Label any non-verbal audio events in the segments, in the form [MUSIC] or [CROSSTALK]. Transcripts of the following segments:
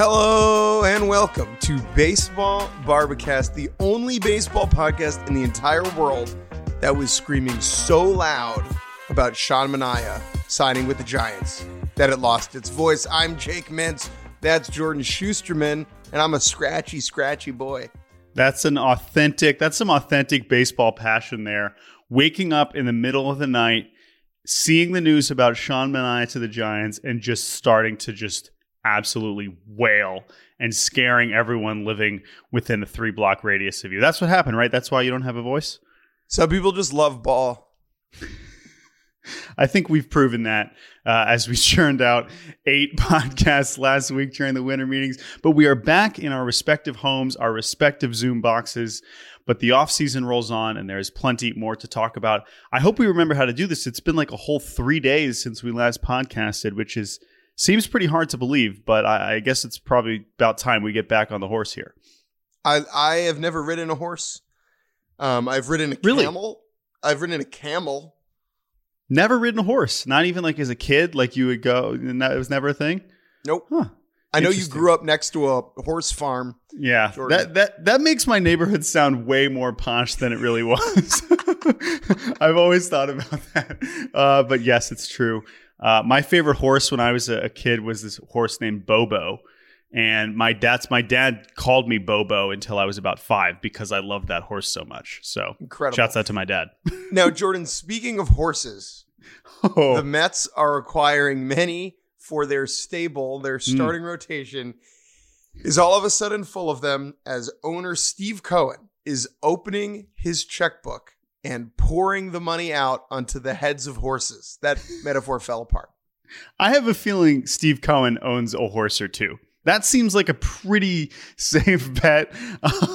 Hello and welcome to Baseball Bar-B-Cast, the only baseball podcast in the entire world that was screaming so loud about Sean Manaea signing with the Giants that it lost its voice. I'm Jake Mintz. That's Jordan Schusterman, and I'm a scratchy, scratchy boy. That's an authentic, that's some authentic baseball passion there. Waking up in the middle of the night, seeing the news about Sean Manaea to the Giants, and just starting to just absolutely wail and scaring everyone living within a three block radius of you. That's what happened, right? That's why you don't have a voice? Some people just love ball. I think we've proven that uh, as we [LAUGHS] churned out eight [LAUGHS] podcasts last week during the winter meetings. But we are back in our respective homes, our respective Zoom boxes. But the off season rolls on, and there's plenty more to talk about. I hope we remember how to do this. It's been like a whole three days since we last podcasted, which is seems pretty hard to believe. But I, I guess it's probably about time we get back on the horse here. I I have never ridden a horse. Um, I've ridden a Really? camel. I've ridden a camel. Never ridden a horse, not even like as a kid, like you would go, and that was never a thing. Nope. Huh. I know you grew up next to a horse farm. Yeah, Jordan. that that that makes my neighborhood sound way more posh than it really [LAUGHS] was. [LAUGHS] I've always thought about that, uh, but yes, it's true. Uh, my favorite horse when I was a, a kid was this horse named Bobo, and my dad's my dad called me Bobo until I was about five because I loved that horse so much. So, Incredible. shouts out to my dad. [LAUGHS] Now, Jordan, speaking of horses, [LAUGHS] Oh, the Mets are acquiring many for their stable. Their Hmm. starting rotation is all of a sudden full of them as owner Steve Cohen is opening his checkbook and pouring the money out onto the heads of horses. That [LAUGHS] metaphor fell apart. I have a feeling Steve Cohen owns a horse or two. That seems like a pretty [LAUGHS] safe bet.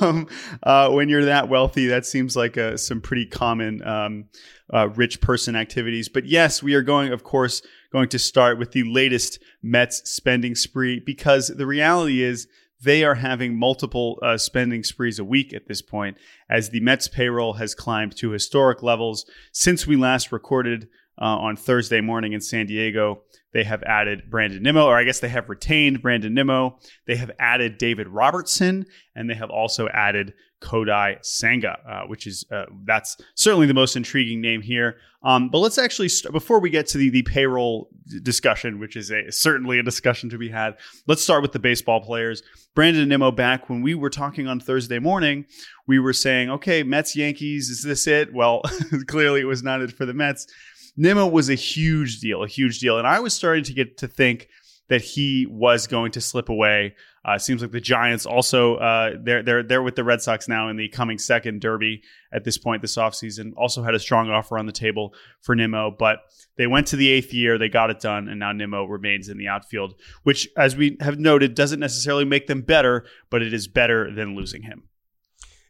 Um, uh, when you're that wealthy, that seems like a, some pretty common um, uh, rich person activities. But yes, we are going, of course, going to start with the latest Mets spending spree because the reality is they are having multiple uh, spending sprees a week at this point, as the Mets payroll has climbed to historic levels since we last recorded uh, on Thursday morning in San Diego. They have added Brandon Nimmo, or I guess they have retained Brandon Nimmo. They have added David Robertson, and they have also added Kodai Senga, uh, which is uh, that's certainly the most intriguing name here. Um, but let's actually st- before we get to the the payroll d- discussion, which is a certainly a discussion to be had. Let's start with the baseball players. Brandon Nimmo back when we were talking on Thursday morning, we were saying, okay, Mets Yankees, is this it? Well, [LAUGHS] clearly it was not it for the Mets. Nimmo was a huge deal, a huge deal. And I was starting to get to think that he was going to slip away. Uh, seems like the Giants also uh, they're they're they're with the Red Sox now in the coming second derby at this point this offseason. Also had a strong offer on the table for Nimmo, but they went to the eighth year, they got it done, and now Nimmo remains in the outfield, which, as we have noted, doesn't necessarily make them better, but it is better than losing him.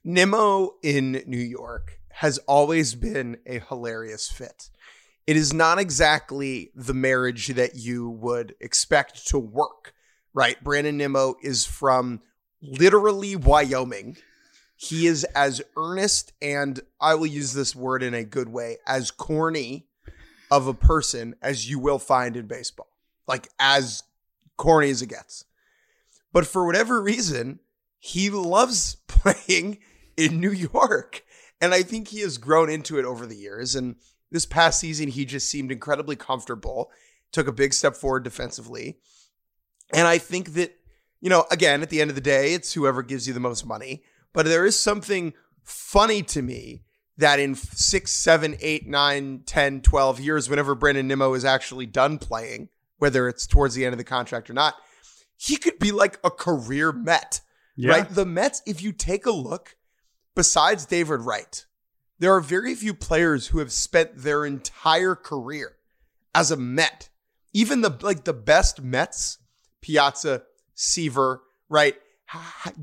Nimmo in New York has always been a hilarious fit. It is not exactly the marriage that you would expect to work, right? Brandon Nimmo is from literally Wyoming. He is as earnest and I will use this word in a good way, as corny of a person as you will find in baseball. Like as corny as it gets. But for whatever reason, he loves [LAUGHS] playing in New York. And I think he has grown into it over the years. And this past season, he just seemed incredibly comfortable, took a big step forward defensively. And I think that, you know, again, at the end of the day, it's whoever gives you the most money. But there is something funny to me that in six, seven, eight, nine, 10, 12 years, whenever Brandon Nimmo is actually done playing, whether it's towards the end of the contract or not, he could be like a career Met, right? The Mets, if you take a look, besides David Wright, there are very few players who have spent their entire career as a Met even the like the best Mets, Piazza, Seaver, right,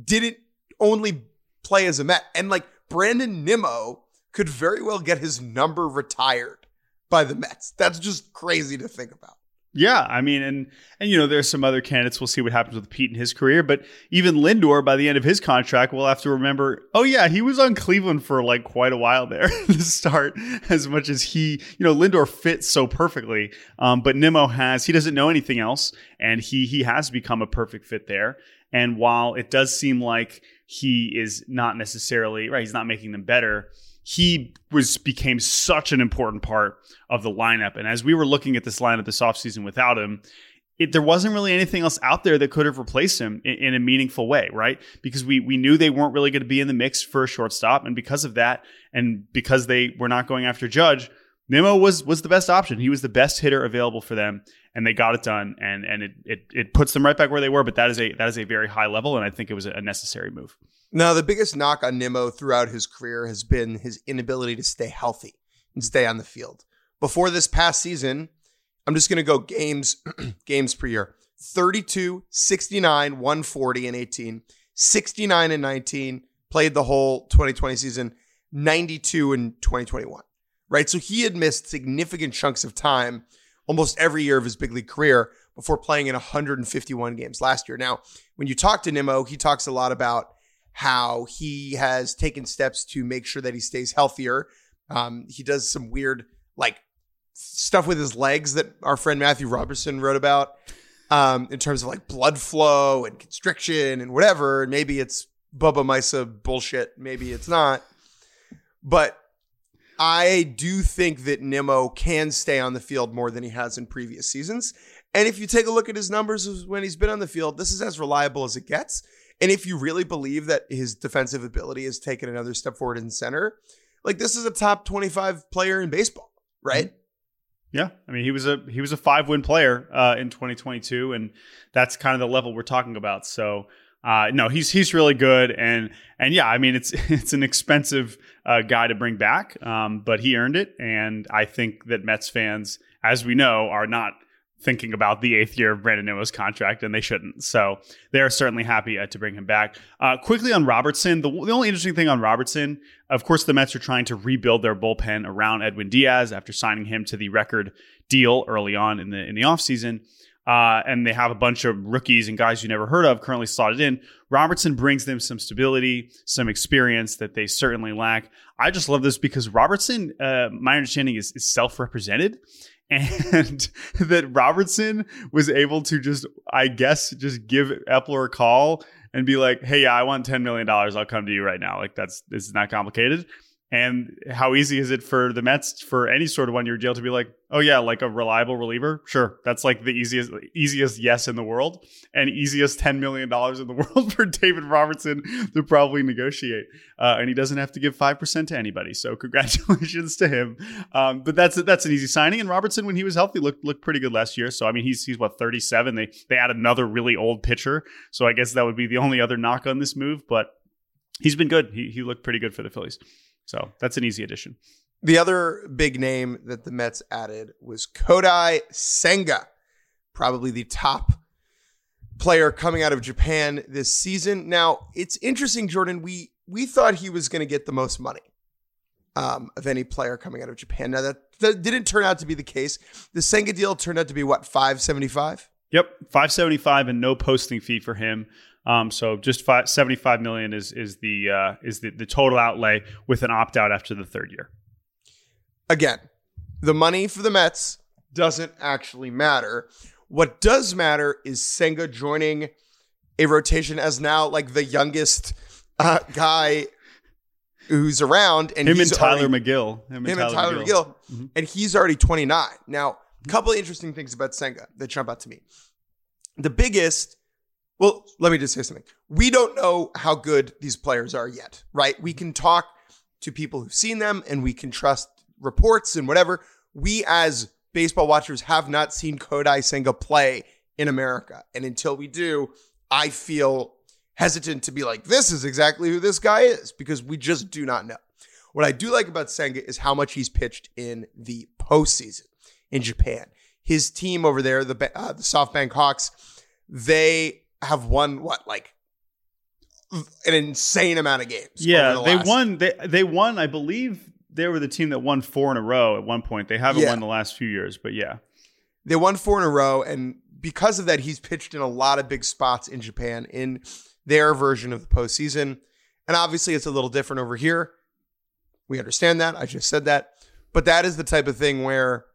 didn't only play as a Met. And like Brandon Nimmo could very well get his number retired by the Mets. That's just crazy to think about. Yeah, I mean, and and you know, there's some other candidates. We'll see what happens with Pete in his career, but even Lindor, by the end of his contract, we'll have to remember. Oh yeah, he was on Cleveland for like quite a while there [LAUGHS] to start. As much as he, you know, Lindor fits so perfectly, um, but Nimmo has he doesn't know anything else, and he he has become a perfect fit there. And while it does seem like he is not necessarily right, he's not making them better he was became such an important part of the lineup. And as we were looking at this lineup this offseason without him, it, there wasn't really anything else out there that could have replaced him in, in, a meaningful way, right? Because we we knew they weren't really going to be in the mix for a shortstop, and because of that, and because they were not going after Judge, Nimmo was was the best option. He was the best hitter available for them, and they got it done. And and it it, it puts them right back where they were. But that is a that is a very high level, and I think it was a necessary move. Now, the biggest knock on Nimmo throughout his career has been his inability to stay healthy and stay on the field. Before this past season, I'm just going to go games [CLEARS THROAT] games per year. 32, 69, 140 and 18, 69 and 19, played the whole 2020 season, 92 in 2021. Right? So he had missed significant chunks of time almost every year of his big league career before playing in 151 games last year. Now, when you talk to Nimmo, he talks a lot about how he has taken steps to make sure that he stays healthier. Um, he does some weird like stuff with his legs that our friend Matthew Robertson wrote about um, in terms of like blood flow and constriction and whatever. Maybe it's Bubba Misa bullshit. Maybe it's not. But I do think that Nimmo can stay on the field more than he has in previous seasons. And if you take a look at his numbers when he's been on the field, this is as reliable as it gets. And if you really believe that his defensive ability has taken another step forward in center, like this is a top 25 player in baseball, right? Mm-hmm. Yeah, I mean he was a he was a five win player uh, in 2022, and that's kind of the level we're talking about. So uh, no, he's he's really good, and and yeah, I mean it's [LAUGHS] it's an expensive uh, guy to bring back, um, but he earned it, and I think that Mets fans, as we know, are not thinking about the eighth year of Brandon Nimmo's contract, and they shouldn't. So they're certainly happy uh, to bring him back. Uh, quickly on Robertson, the, the, only interesting thing on Robertson, of course, the Mets are trying to rebuild their bullpen around Edwin Diaz after signing him to the record deal early on in the in the offseason. Uh, and they have a bunch of rookies and guys you never heard of currently slotted in. Robertson brings them some stability, some experience that they certainly lack. I just love this because Robertson, uh, my understanding is, is self represented and [LAUGHS] that Robertson was able to just, I guess, just give Eppler a call and be like, "Hey, I want ten million dollars. I'll come to you right now." Like that's this is not complicated. And how easy is it for the Mets for any sort of one year deal to be like, oh yeah, like a reliable reliever? Sure. That's like the easiest easiest yes in the world and easiest $10 million in the [LAUGHS] world for David Robertson to probably negotiate. Uh, and he doesn't have to give 5% to anybody. So congratulations to him. Um, but that's that's an easy signing. And Robertson, when he was healthy, looked looked pretty good last year. So I mean he's he's what 37. They they add another really old pitcher. So I guess that would be the only other knock on this move. But he's been good. He he looked pretty good for the Phillies. So that's an easy addition. The other big name that the Mets added was Kodai Senga, probably the top player coming out of Japan this season. Now, it's interesting, Jordan. We we thought he was going to get the most money um, of any player coming out of Japan. Now that, that didn't turn out to be the case. The Senga deal turned out to be what five seventy five. Yep, five seventy five and no posting fee for him. Um, so just five, 75 million is is the uh, is the, the total outlay with an opt out after the third year. Again, the money for the Mets doesn't actually matter. What does matter is Senga joining a rotation as now like the youngest uh, guy who's around, and him and Tylor already, Megill, him and him Tylor, Tylor Megill, Megill mm-hmm. and he's already 29. Now, a couple of interesting things about Senga that jump out to me. The biggest well, let me just say something. We don't know how good these players are yet, right? We can talk to people who've seen them and we can trust reports and whatever. We, as baseball watchers, have not seen Kodai Senga play in America. And until we do, I feel hesitant to be like, this is exactly who this guy is because we just do not know. What I do like about Senga is how much he's pitched in the postseason in Japan. his team over there, the uh, the SoftBank Hawks, they have won what like an insane amount of games. Yeah, the they last- won. They they won. I believe they were the team that won four in a row at one point. They haven't Yeah. won the last few years, but yeah. They won four in a row, and because of that, he's pitched in a lot of big spots in Japan in their version of the postseason. And obviously, it's a little different over here. We understand that. I just said that. But that is the type of thing where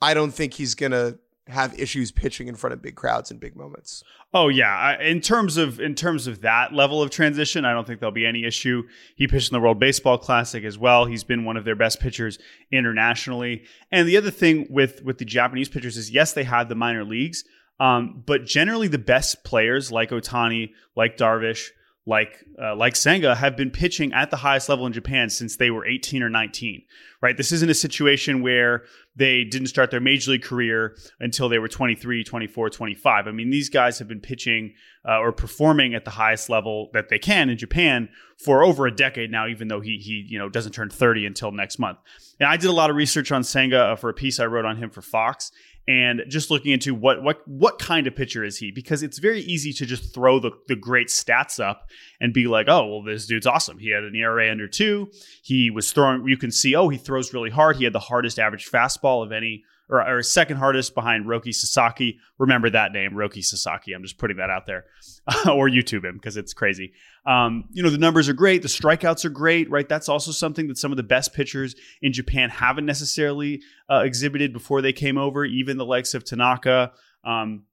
I don't think he's going to have issues pitching in front of big crowds in big moments. Oh yeah, I, in terms of in terms of that level of transition, I don't think there'll be any issue. He pitched in the World Baseball Classic as well. He's been one of their best pitchers internationally. And the other thing with with the Japanese pitchers is yes, they have the minor leagues, um, but generally the best players like Ohtani, like Darvish, like uh, like Senga have been pitching at the highest level in Japan since they were 18 or 19. Right? This isn't a situation where they didn't start their major league career until they were 23, 24, 25. I mean, these guys have been pitching uh, or performing at the highest level that they can in Japan for over a decade now, even though he he you know doesn't turn 30 until next month. And I did a lot of research on Senga uh, for a piece I wrote on him for Fox, and just looking into what what what kind of pitcher is he? Because it's very easy to just throw the, the great stats up and be like oh well this dude's awesome. He had an ERA under 2 he was throwing you can see oh he throws really hard. He had the hardest average fastball of any or, or second hardest behind Roki Sasaki. Remember that name Roki Sasaki. I'm just putting that out there. [LAUGHS] Or YouTube him because it's crazy. Um, you know the numbers are great. The strikeouts are great right? That's also something that some of the best pitchers in Japan haven't necessarily uh, exhibited before they came over, even the likes of Tanaka. Um,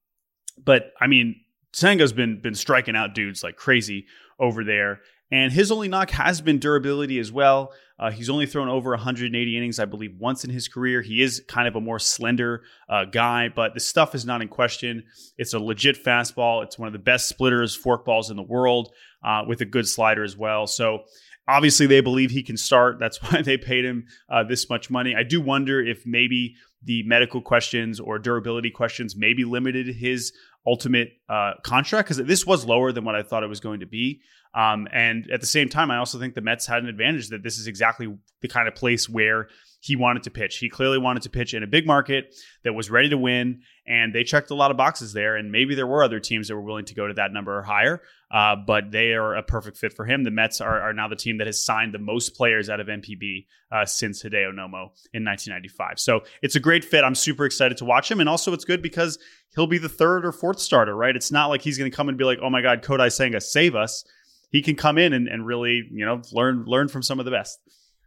but I mean, Senga's been been striking out dudes like crazy over there, and his only knock has been durability as well. Uh, he's only thrown over 180 innings, I believe, once in his career. He is kind of a more slender uh, guy, but the stuff is not in question. It's a legit fastball. It's one of the best splitters, forkballs in the world, uh, with a good slider as well. So obviously they believe he can start. That's [LAUGHS] why they paid him uh, this much money. I do wonder if maybe the medical questions or durability questions maybe limited his ultimate uh, contract because this was lower than what I thought it was going to be. Um, and at the same time, I also think the Mets had an advantage that this is exactly the kind of place where he wanted to pitch. He clearly wanted to pitch in a big market that was ready to win, and they checked a lot of boxes there. And maybe there were other teams that were willing to go to that number or higher, uh, but they are a perfect fit for him. The Mets are, are, now the team that has signed the most players out of NPB uh, since Hideo Nomo in 1995. So it's a great fit. I'm super excited to watch him, and also it's good because he'll be the third or fourth starter. Right? It's not like he's going to come and be like, "Oh my God, Kodai Senga, save us." He can come in and, and really, you know, learn learn from some of the best.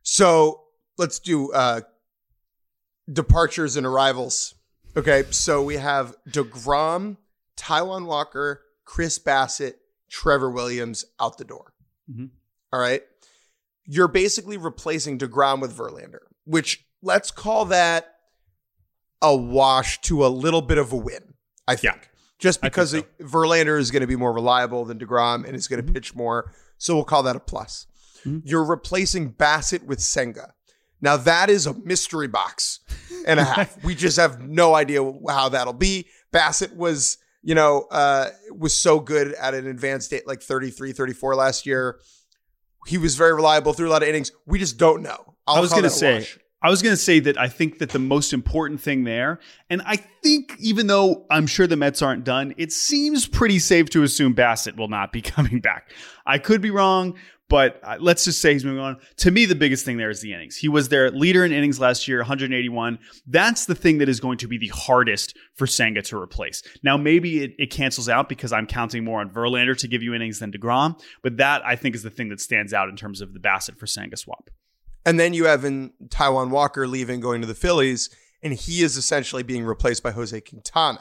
So let's do uh, departures and arrivals. Okay, so we have DeGrom, Taijuan Walker, Chris Bassitt, Trevor Williams out the door. Mhm. All right. You're basically replacing DeGrom with Verlander, which let's call that a wash to a little bit of a win, I think. Yeah. Just because so. Verlander is going to be more reliable than DeGrom and is going to Mhm. pitch more. So we'll call that a plus. Mhm. You're replacing Bassitt with Senga. Now that is a mystery box and a half. [LAUGHS] we just have no idea how that'll be. Bassitt was, you know, uh, was so good at an advanced date like 33, 34 last year. He was very reliable through a lot of innings. We just don't know. I'll I was going to say. I was going to say that I think that the most important thing there, and I think even though I'm sure the Mets aren't done, it seems pretty safe to assume Bassitt will not be [LAUGHS] coming back. I could be wrong, but uh, let's just say he's moving on. To me, the biggest thing there is the innings. He was their leader in innings last year, 181. That's the thing that is going to be the hardest for Senga to replace. Now, maybe it, it cancels out because I'm counting more on Verlander to give you innings than DeGrom, but that I think is the thing that stands out in terms of the Bassitt for Senga swap. And then you have in Taijuan Walker leaving, going to the Phillies, and he is essentially being replaced by Jose Quintana.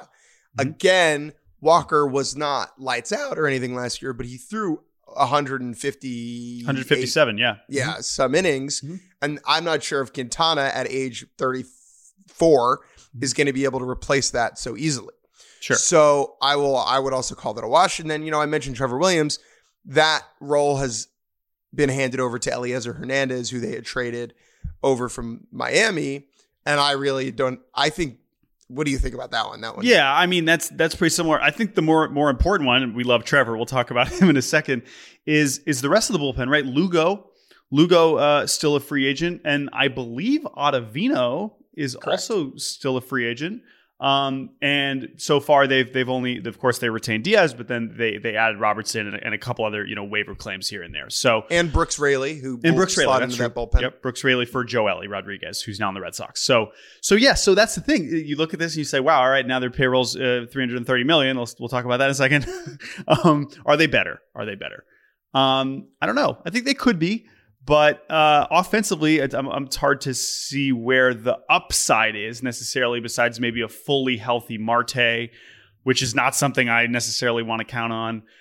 Mm-hmm. Again, Walker was not lights out or anything last year, but he threw 150, 157, yeah. Mm-hmm. yeah, some innings. Mhm. And I'm not sure if Quintana at age 34 mm-hmm. is going to be able to replace that so easily. Sure. So I will I would also call that a wash. And then, you know, I mentioned Trevor Williams. That role has been handed over to Elieser Hernandez, who they had traded over from Miami. And I really don't I think what do you think about that one? That one. Yeah, I mean that's that's pretty similar. I think the more more important one, and we love Trevor. We'll talk about [LAUGHS] him in a second. Is is the rest of the bullpen right? Lugo, Lugo, uh, still a free agent, and I believe Ottavino is Correct. also still a free agent. Um, and so far they've they've only of course they retained Diaz, but then they they added Robertson and, and a couple other you know waiver claims here and there. So and Brooks Raley, who and Brooks Raley into that bullpen. Yep, Brooks Raley for Joely Rodriguez, who's now in the Red Sox. So so yeah, so that's the thing. You look at this and you say, wow, all right, now their payroll's uh, 330 million. We'll, we'll talk about that in a second. [LAUGHS] um, are they better? Are they better? Um, I don't know. I think they could be. But uh, offensively, it's, it's hard to see where the upside is necessarily, besides maybe a fully healthy Marte, which is not something I necessarily want to count on. [LAUGHS]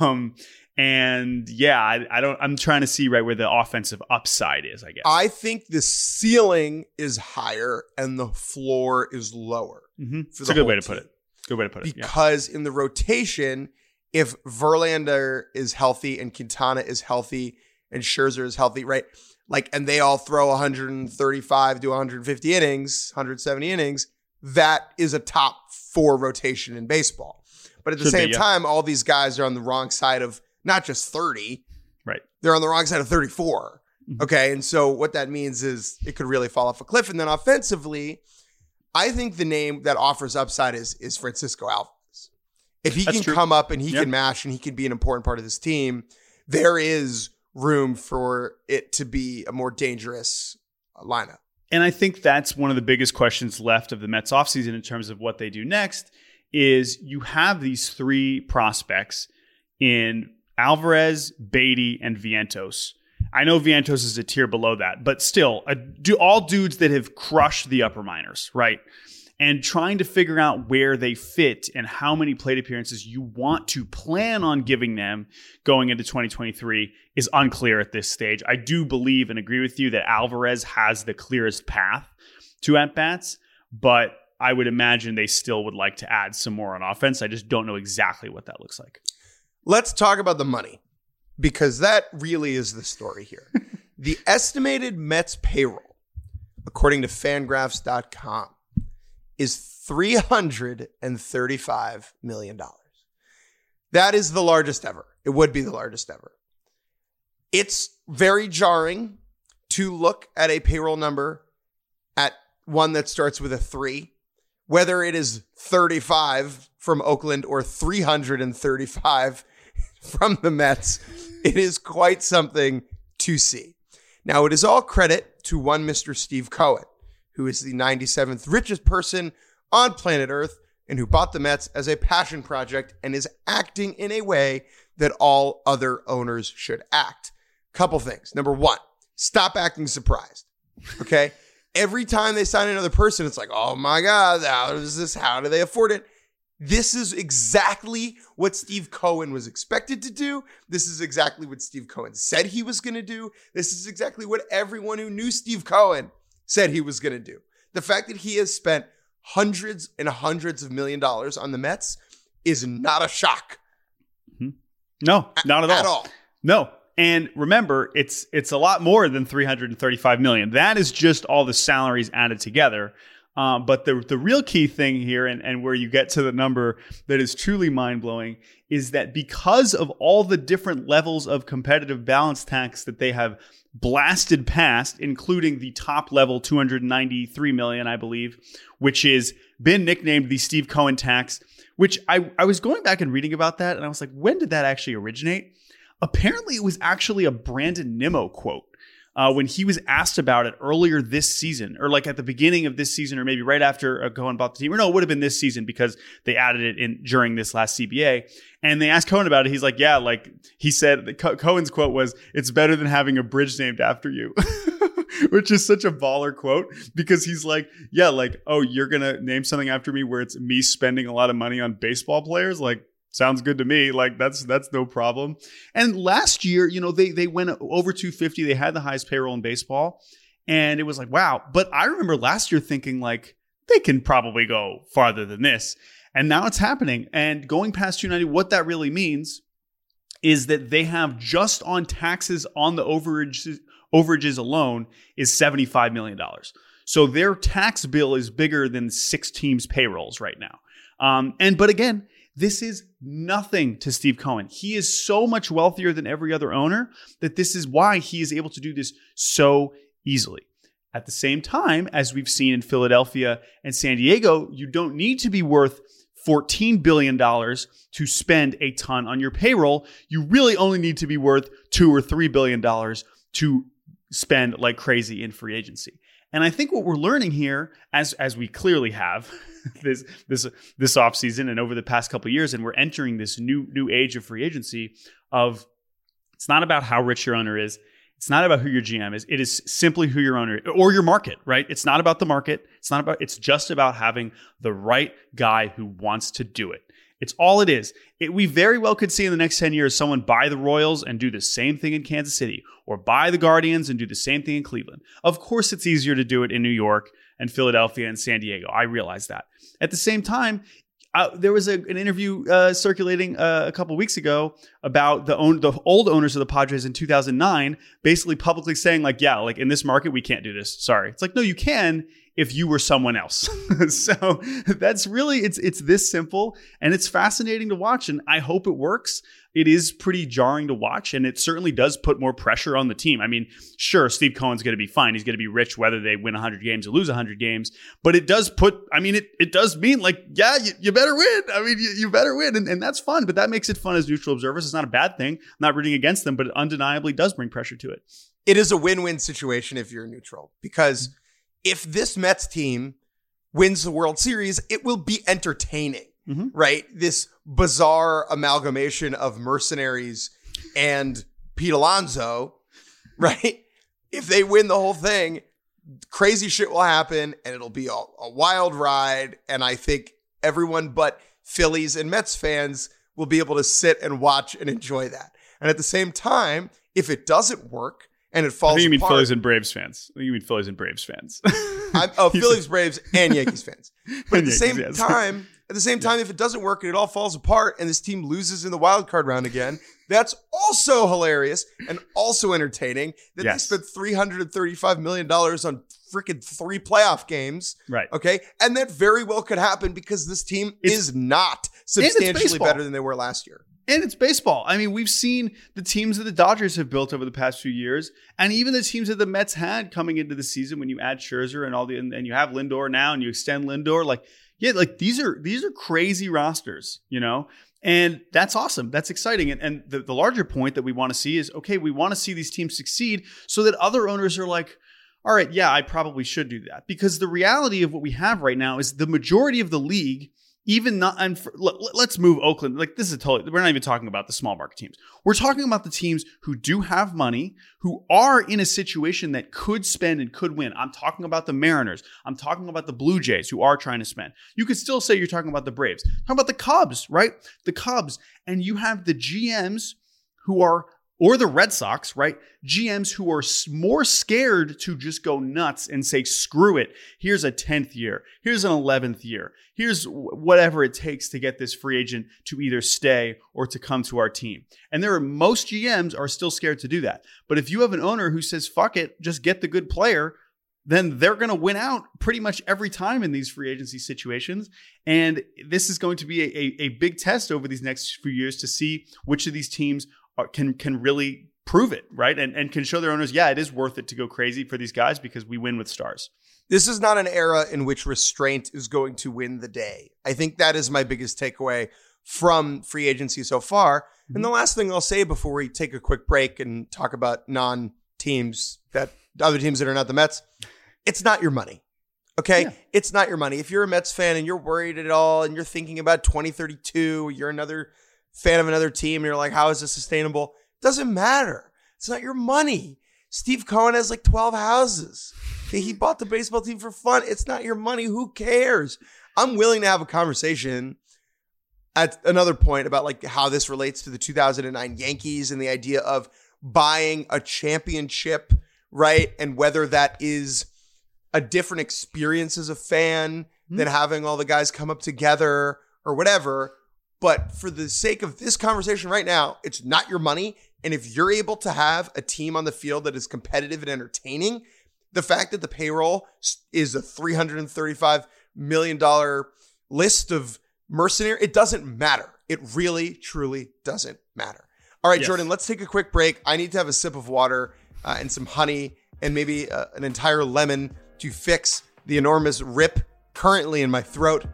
Um, and yeah, I, I, don't. I'm trying to see right where the offensive upside is. I guess I think the ceiling is higher and the floor is lower. Mm-hmm. It's a good way to put it. Good way to put it. Because yeah. in the rotation, if Verlander is healthy and Quintana is healthy and Scherzer is healthy, right? Like, and they all throw 135 to 150 innings, 170 innings. That is a top four rotation in baseball. But at the Should same be, yeah. time, all these guys are on the wrong side of not just 30. Right. They're on the wrong side of 34. Mm-hmm. Okay. And so what that means is it could really fall off a cliff. And then offensively, I think the name that offers upside is is Francisco Alvarez. If he That's can true. come up and he can mash and he can be an important part of this team, there is room for it to be a more dangerous lineup. And I think that's one of the biggest questions left of the Mets offseason in terms of what they do next is you have these three prospects in Alvarez, Baty, and Vientos. I know Vientos is a tier below that, but still, a, do all dudes that have crushed the upper minors, right? And trying to figure out where they fit and how many plate appearances you want to plan on giving them going into 2023 is unclear at this stage. I do believe and agree with you that Alvarez has the clearest path to at bats, but I would imagine they still would like to add some more on offense. I just don't know exactly what that looks like. Let's talk about the money because that really is the story here. [LAUGHS] the estimated Mets payroll, according to fangraphs.com, is $335 million. That is the largest ever. It would be the largest ever. It's very jarring to look at a payroll number at one that starts with a three, whether it is 35 from Oakland or 335 [LAUGHS] from the Mets. It is quite something to see. Now, it is all credit to one Mr. Steve Cohen who is the 97th richest person on planet Earth and who bought the Mets as a passion project and is acting in a way that all other owners should act. Couple things. Number one, stop acting surprised. Okay. [LAUGHS] Every time they sign another person, it's like, oh my God, how is this? How do they afford it? This is exactly what Steve Cohen was expected to do. This is exactly what Steve Cohen said he was going to do. This is exactly what everyone who knew Steve Cohen said he was going to do. The fact that he has spent hundreds and hundreds of million dollars on the Mets is not a shock. Mm-hmm. No, not at, at all. At all. No. And remember, it's it's a lot more than 335 million. That is just all the salaries added together. Um, but the the real key thing here, and, and where you get to the number that is truly mind blowing, is that because of all the different levels of competitive balance tax that they have blasted past, including the top level 293 million, I believe, which is been nicknamed the Steve Cohen tax. Which I, I was going back and reading about that, and I was like, when did that actually originate? Apparently, it was actually a Brandon Nimmo quote uh, when he was asked about it earlier this season, or like at the beginning of this season, or maybe right after uh, Cohen bought the team, or no, it would have been this season because they added it in during this last CBA. And they asked Cohen about it. He's like, "Yeah, like he said." Co- Cohen's quote was, "It's better than having a bridge named after you." [LAUGHS] Which is such a baller quote because he's like, yeah, like, oh, you're gonna name something after me where it's me spending a lot of money on baseball players. Like, sounds good to me. Like that's that's no problem. And last year you know they they went over 250 they had the highest payroll in baseball. And it was like wow. But i remember last year thinking like they can probably go farther than this. And now it's happening. And going past 290 what that really means is that they have just on taxes on the overages overages alone is 75 million dollars. So their tax bill is bigger than six teams payrolls right now. Um, and but again this is nothing to Steve Cohen. He is so much wealthier than every other owner that this is why he is able to do this so easily. At the same time, as we've seen in Philadelphia and San Diego, you don't need to be worth $14 billion to spend a ton on your payroll. You really only need to be worth two or $3 billion to spend like crazy in free agency. And I think what we're learning here, as as we clearly have [LAUGHS] [LAUGHS] this this this offseason and over the past couple years, and we're entering this new new age of free agency of it's not about how rich your owner is. It's not about who your GM is. It is simply who your owner or your market, right? It's not about the market. It's not about, it's just about having the right guy who wants to do it. It's all it is. It, we very well could see in the next 10 years someone buy the Royals and do the same thing in Kansas City, or buy the Guardians and do the same thing in Cleveland. Of course, it's easier to do it in New York and Philadelphia and San Diego. I realize that. At the same time, uh, there was a, an interview uh, circulating uh, a couple weeks ago about the own the old owners of the Padres in 2009, basically publicly saying like, yeah, like in this market we can't do this. Sorry, it's like no, you can if you were someone else. [LAUGHS] so that's really it's it's this simple and it's fascinating to watch and I hope it works. It is pretty jarring to watch and it certainly does put more pressure on the team. I mean, sure, Steve Cohen's going to be fine. He's going to be rich whether they win 100 games or lose 100 games, but it does put I mean it it does mean like yeah, you, you better win. I mean, you, you better win and, and that's fun, but that makes it fun as neutral observers. It's not a bad thing. I'm not rooting against them, but it undeniably does bring pressure to it. It is a win-win situation if you're neutral because mm-hmm. If this Mets team wins the World Series, it will be entertaining, mm-hmm. right? This bizarre amalgamation of mercenaries and Pete Alonso, [LAUGHS] right? If they win the whole thing, crazy shit will happen and it'll be a, a wild ride. And I think everyone but Phillies and Mets fans will be able to sit and watch and enjoy that. And at the same time, if it doesn't work, and it falls. I think you mean apart. Phillies and Braves fans. I think you mean Phillies and Braves fans. I'm, oh, [LAUGHS] Phillies, Braves, and Yankees fans. [LAUGHS] But at the Yankees, same yes. time, at the same time, yeah. if it doesn't work and it all falls apart, and this team loses in the wild card round again, that's also hilarious and also entertaining. That yes. they spent three hundred and thirty-five million dollars on freaking three playoff games. Right. Okay. And that very well could happen because this team it's, is not substantially better than they were last year. And it's baseball. I mean, we've seen the teams that the Dodgers have built over the past few years, and even the teams that the Mets had coming into the season. When you add Scherzer and all the, and, and you have Lindor now, and you extend Lindor, like, yeah, like these are these are crazy rosters, you know. And that's awesome. That's exciting. And, and the, the larger point that we want to see is okay, we want to see these teams succeed so that other owners are like, all right, yeah, I probably should do that. Because the reality of what we have right now is the majority of the league even not and for, let, us move Oakland. Like this is totally we're not even talking about the small market teams. We're talking about the teams who do have money, who are in a situation that could spend and could win. I'm talking about the Mariners. I'm talking about the Blue Jays who are trying to spend. You could still say you're talking about the Braves. Talk about the Cubs, right? The Cubs and you have the GMs who are or the Red Sox, right? GMs who are more scared to just go nuts and say, screw it. Here's a 10th year. Here's an 11th year. Here's whatever it takes to get this free agent to either stay or to come to our team. And there are most GMs are still scared to do that. But if you have an owner who says, fuck it, just get the good player, then they're going to win out pretty much every time in these free agency situations. And this is going to be a, a, a, big test over these next few years to see which of these teams can can really prove it, right? And and can show their owners, yeah, it is worth it to go crazy for these guys because we win with stars. This is not an era in which restraint is going to win the day. I think that is my biggest takeaway from free agency so far. Mm-hmm. And the last thing I'll say before we take a quick break and talk about non teams that other teams that are not the Mets, it's not your money. Okay. Yeah. It's not your money. If you're a Mets fan and you're worried at all and you're thinking about 2032, you're another fan of another team and you're like, how is this sustainable? Doesn't matter. It's not your money. Steve Cohen has like 12 houses. He bought the baseball team for fun. It's not your money. Who cares? I'm willing to have a conversation at another point about like how this relates to the 2009 Yankees and the idea of buying a championship, right? And whether that is a different experience as a fan mm-hmm. than having all the guys come up together or whatever. But for the sake of this conversation right now, it's not your money. And if you're able to have a team on the field that is competitive and entertaining, the fact that the payroll is a $335 million list of mercenary, it doesn't matter. It really, truly doesn't matter. All right, yes. Jordan, let's take a quick break. I need to have a sip of water uh, and some honey and maybe uh, an entire lemon to fix the enormous rip currently in my throat.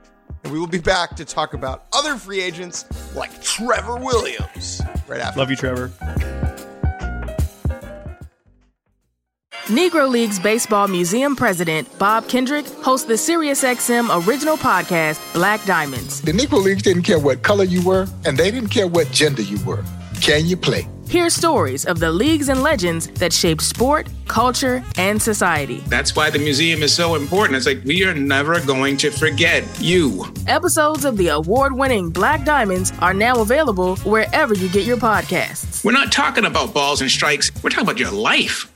And we will be back to talk about other free agents like Trevor Williams right after. Love you, Trevor. Negro Leagues Baseball Museum President Bob Kendrick hosts the SiriusXM original podcast, Black Diamonds. The Negro Leagues didn't care what color you were, and they didn't care what gender you were. Can you play? Hear stories of the leagues and legends that shaped sport, culture, and society. That's why the museum is so important. It's like we are never going to forget you. Episodes of the award winning Black Diamonds are now available wherever you get your podcasts. We're not talking about balls and strikes, we're talking about your life.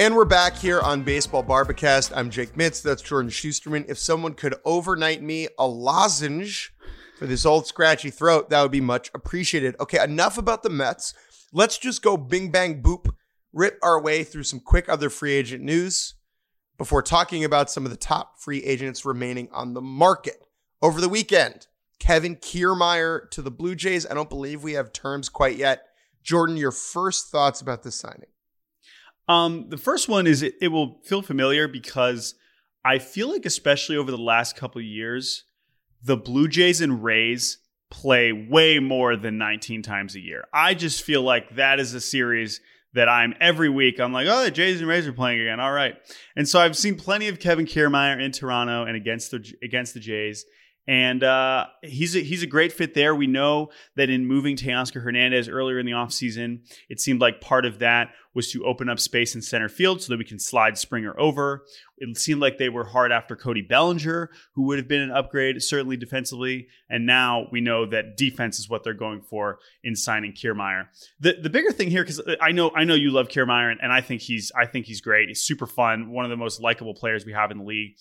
And we're back here on Baseball Bar-B-Cast. I'm Jake Mintz. That's Jordan Schusterman. If someone could overnight me a lozenge for this old scratchy throat, that would be much appreciated. Okay, enough about the Mets. Let's just go bing bang boop, rip our way through some quick other free agent news before talking about some of the top free agents remaining on the market. Over the weekend, Kevin Kiermaier to the Blue Jays. I don't believe we have terms quite yet. Jordan, your first thoughts about this signing? Um, the first one is it, it will feel familiar because I feel like, especially over the last couple years, the Blue Jays and Rays play way more than 19 times a year. I just feel like that is a series that I'm every week. I'm like, oh, the Jays and Rays are playing again. All right, and so I've seen plenty of Kevin Kiermaier in Toronto and against the against the Jays. And uh, he's a, he's a great fit there. We know that in moving Teoscar Hernandez earlier in the offseason, it seemed like part of that was to open up space in center field so that we can slide Springer over. It seemed like they were hard after Cody Bellinger, who would have been an upgrade, certainly defensively. And now we know that defense is what they're going for in signing Kiermaier. The the bigger thing here, because I know I know you love Kiermaier, and, and I think he's I think he's great. He's super fun, one of the most likable players we have in the league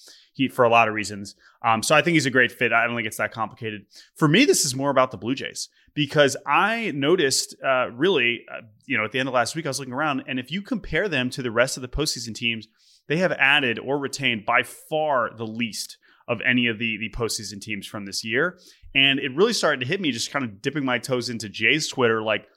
for a lot of reasons. Um, so I think he's a great fit. I don't think it's that complicated. For me, this is more about the Blue Jays because I noticed uh, really, uh, you know, at the end of last week, I was looking around, and if you compare them to the rest of the postseason teams, they have added or retained by far the least of any of the the postseason teams from this year. And it really started to hit me just kind of dipping my toes into Jay's Twitter, like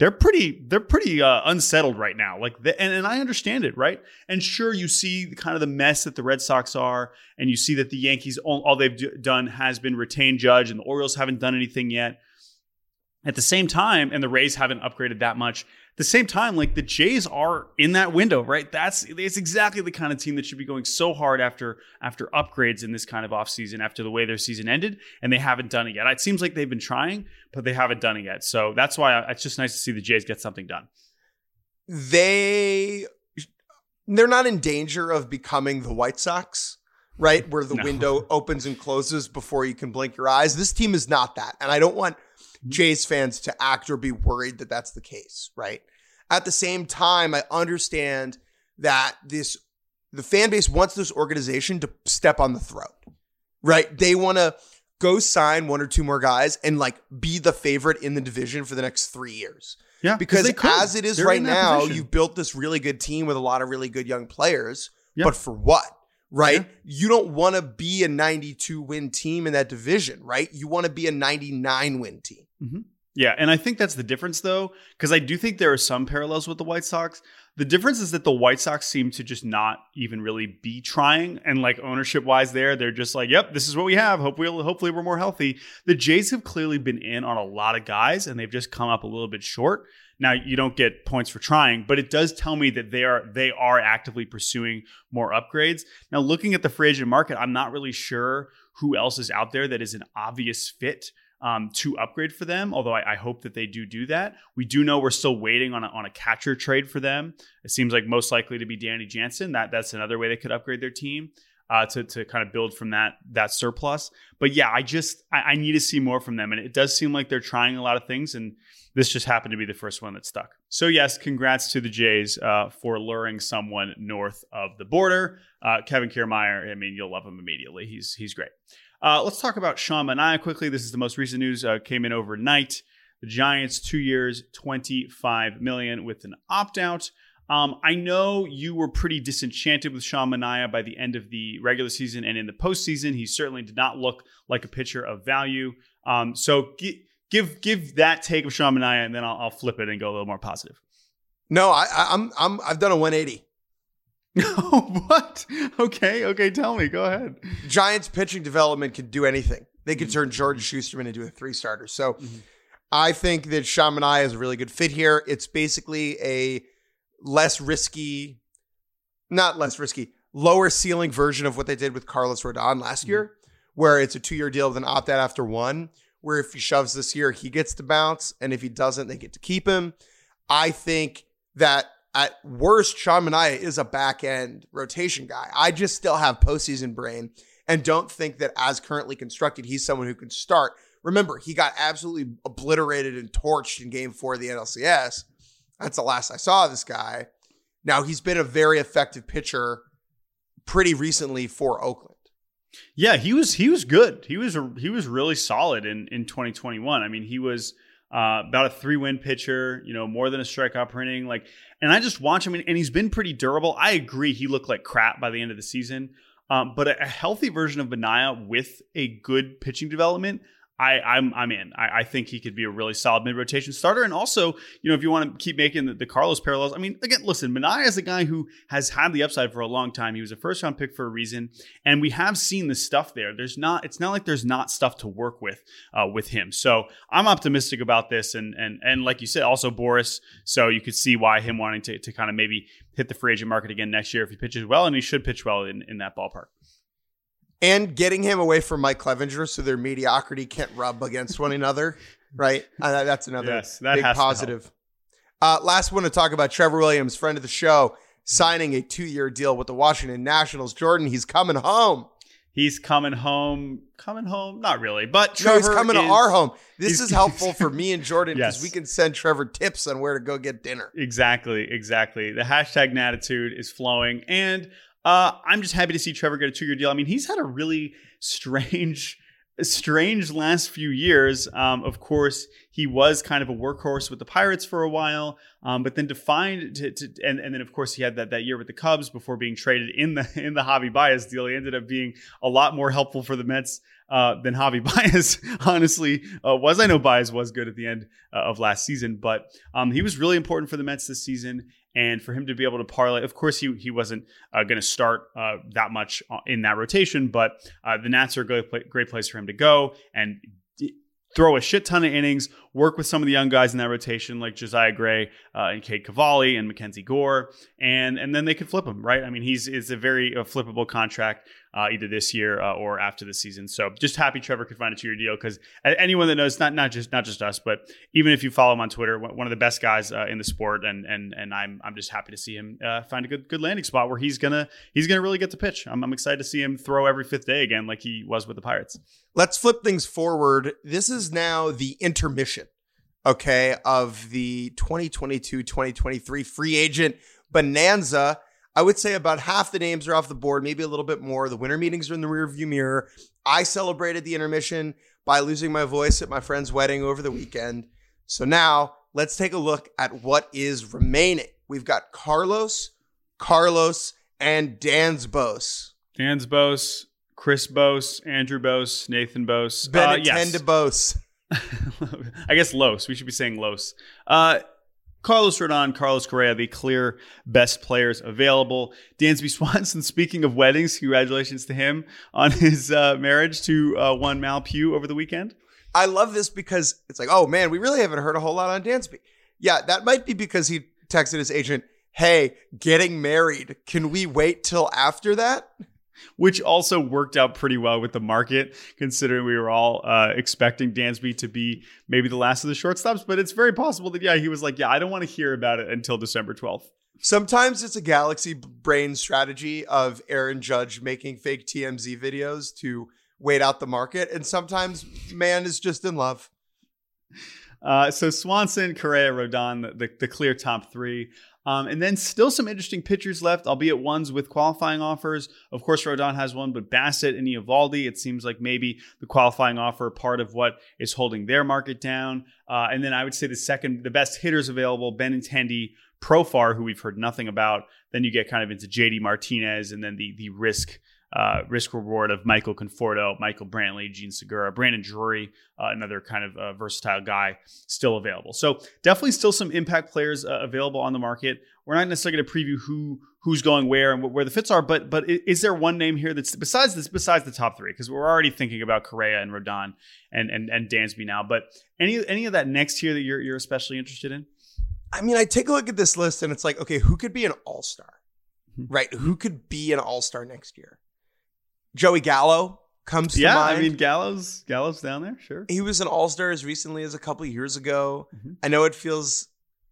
they're pretty they're pretty uh, unsettled right now. Like the, and, and i understand it right? And sure you see kind of the mess that the red sox are and you see that the yankees all, all they've do, done has been retain judge and the orioles haven't done anything yet. At the same time and the rays haven't upgraded that much the same time like the jays are in that window right? That's it's exactly the kind of team that should be going so hard after after upgrades in this kind of offseason after the way their season ended and they haven't done it yet. It seems like they've been trying but they haven't done it yet. So that's why I, it's just nice to see the jays get something done. They they're not in danger of becoming the white sox right? Where the no. window opens and closes before you can blink your eyes. This team is not that and i don't want Jays fans to act or be worried that that's the case, right? At the same time, I understand that this the fan base wants this organization to step on the throat, right? They want to go sign one or two more guys and like be the favorite in the division for the next three years. Yeah, because as it is They're right now, position. you've built this really good team with a lot of really good young players. Yeah. But for what? Right? Yeah. You don't want to be a 92 win team in that division, right? You want to be a 99 win team. Mm-hmm. Yeah, and I think that's the difference though, because I do think there are some parallels with the White Sox. The difference is that the White Sox seem to just not even really be trying, and like ownership wise, there they're just like, "Yep, this is what we have. Hope we'll, hopefully we're more healthy." The Jays have clearly been in on a lot of guys, and they've just come up a little bit short. Now you don't get points for trying, but it does tell me that they are they are actively pursuing more upgrades. Now looking at the free agent market, I'm not really sure who else is out there that is an obvious fit um, to upgrade for them. Although I, I, hope that they do do that. We do know we're still waiting on a, on a catcher trade for them. It seems like most likely to be Danny Jansen. That that's another way they could upgrade their team. Uh, to, to kind of build from that that surplus, but yeah, I just I, I need to see more from them, and it does seem like they're trying a lot of things, and this just happened to be the first one that stuck. So, yes, congrats to the Jays uh, for luring someone north of the border. Uh, Kevin Kiermaier, I mean, you'll love him immediately. He's he's great. Uh, let's talk about Sean Manaea quickly. This is the most recent news. Uh, came in overnight. The Giants, two years, twenty-five million with an opt-out. Um, I know you were pretty disenchanted with Sean Manaea by the end of the regular season and in the postseason. He certainly did not look like a pitcher of value. Um, so. give give that take of Sean Manaea, and then I'll, I'll flip it and go a little more positive. No, I, I, I'm I'm I've done a 180. [LAUGHS] what? Okay, okay. Tell me. Go ahead. Giants pitching development can do anything. They could turn Jordan Schusterman into a three starter. So I think that Sean Manaea is a really good fit here. It's basically a less risky, not less risky, lower ceiling version of what they did with Carlos Rodon last mm-hmm. year, where it's a two year deal with an opt out after one. Where if he shoves this year, he gets to bounce, and if he doesn't, they get to keep him. I think that at worst, Sean Manaea is a back end rotation guy. I just still have postseason brain and don't think that as currently constructed, he's someone who can start. Remember, he got absolutely obliterated and torched in game four of the NLCS. That's the last I saw of this guy. Now, he's been a very effective pitcher pretty recently for Oakland. Yeah, he was he was good. He was he was really solid in in 2021. I mean, he was uh, about a three win pitcher. You know, more than a strikeout per inning. Like, and I just watch him, and, and he's been pretty durable. I agree, he looked like crap by the end of the season. Um, but a, a healthy version of Manaea with a good pitching development, I, I'm I'm in. I, I think he could be a really solid mid rotation starter. And also, you know, if you want to keep making the, the Carlos parallels, I mean, again, listen, Manaea is a guy who has had the upside for a long time. He was a first round pick for a reason, and we have seen the stuff there. There's not. It's not like there's not stuff to work with uh, with him. So I'm optimistic about this, and and and like you said, also Boris. So you could see why him wanting to to kind of maybe hit the free agent market again next year if he pitches well, and he should pitch well in in that ballpark. And getting him away from Mike Clevinger so their mediocrity can't rub against one another, right? Uh, that's another Yes, that big positive. Uh, last one to talk about Trevor Williams, friend of the show, signing a two year deal with the Washington Nationals. Jordan, he's coming home. He's coming home. Coming home? Not really, but No, he's Trevor coming to our home. This is helpful [LAUGHS] for me and Jordan because Yes. we can send Trevor tips on where to go get dinner. Exactly, exactly. The hashtag Natitude is flowing, and uh, I'm just happy to see Trevor get a two-year deal. I mean, he's had a really strange, [LAUGHS] strange last few years. Um, of course, he was kind of a workhorse with the Pirates for a while, um, but then defined to, to and, and then of course he had that that year with the Cubs before being traded in the [LAUGHS] in the Javi Baez deal. He ended up being a lot more helpful for the Mets uh, than Javi [LAUGHS] Baez, honestly, uh, was. I know Baez was good at the end uh, of last season, but um, he was really important for the Mets this season. And for him to be able to parlay, of course, he he wasn't uh, going to start uh, that much uh, in that rotation, but uh, the Nats are a great, great place for him to go and throw a shit ton of innings, work with some of the young guys in that rotation like Josiah Gray uh, and Cade Cavalli and Mackenzie Gore, and and then they could flip him, right? I mean, he's is a very uh, flippable contract uh, either this year uh, or after the season. So just happy Trevor could find a two-year deal because anyone that knows, not not just not just us, but even if you follow him on Twitter, one one of the best guys uh, in the sport, and and and I'm I'm just happy to see him uh, find a good good landing spot where he's gonna he's gonna really get to pitch. I'm, I'm excited to see him throw every fifth day again like he was with the Pirates. Let's flip things forward. This is now the intermission, okay, of the 2022 2023 free agent bonanza. I would say about half the names are off the board, maybe a little bit more. The winter meetings are in the rearview mirror. I celebrated the intermission by losing my voice at my friend's wedding over the weekend. So now let's take a look at what is remaining. We've got Carlos, Carlos, and Dan's Bose. Dan's Bose, Chris Bose, Andrew Bose, Nathan Bose. Uh, Benetend yes. Bose. I guess Los. We should be saying Los. Uh, Carlos Rodon, Carlos Correa, the clear best players available. Dansby [LAUGHS] Swanson, speaking of weddings, congratulations to him on his uh, marriage to uh, one Mal Pugh over the weekend. I love this because it's like, oh man, we really haven't heard a whole lot on Dansby. Yeah, that might be because he texted his agent, hey, getting married. Can we wait till after that? Which also worked out pretty well with the market, considering we were all uh, expecting Dansby to be maybe the last of the shortstops. But it's very possible that, yeah, he was like, yeah, I don't want to hear about it until December 12th. Sometimes it's a galaxy brain strategy of Aaron Judge making fake TMZ videos to wait out the market. And sometimes man is just in love. Uh, so Swanson, Correa, Rodon, the, the, the clear top three. Um, and then still some interesting pitchers left, albeit ones with qualifying offers. Of course, Rodon has one, but Bassitt and Eovaldi, it seems like maybe the qualifying offer part of what is holding their market down. Uh, and then I would say the second, the best hitters available, Benintendi, Profar, who we've heard nothing about. Then you get kind of into JD Martinez and then the the risk uh, risk reward of Michael Conforto, Michael Brantley, Jean Segura, Brandon Drury, uh, another kind of uh, versatile guy, still available. So definitely still some impact players uh, available on the market. We're not necessarily going to preview who who's going where and where the fits are, but but is there one name here that's besides this besides the top three? Because we're already thinking about Correa and Rodon and and and Dansby now, but any any of that next here that you're you're especially interested in? I mean, I take a look at this list and it's like, okay, who could be an all star? Mm-hmm. Right? Who could be an all star next year? Joey Gallo comes to yeah, mind. I mean Gallo's Gallo's down there, sure. He was an all star as recently as a couple years ago. Mm-hmm. I know it feels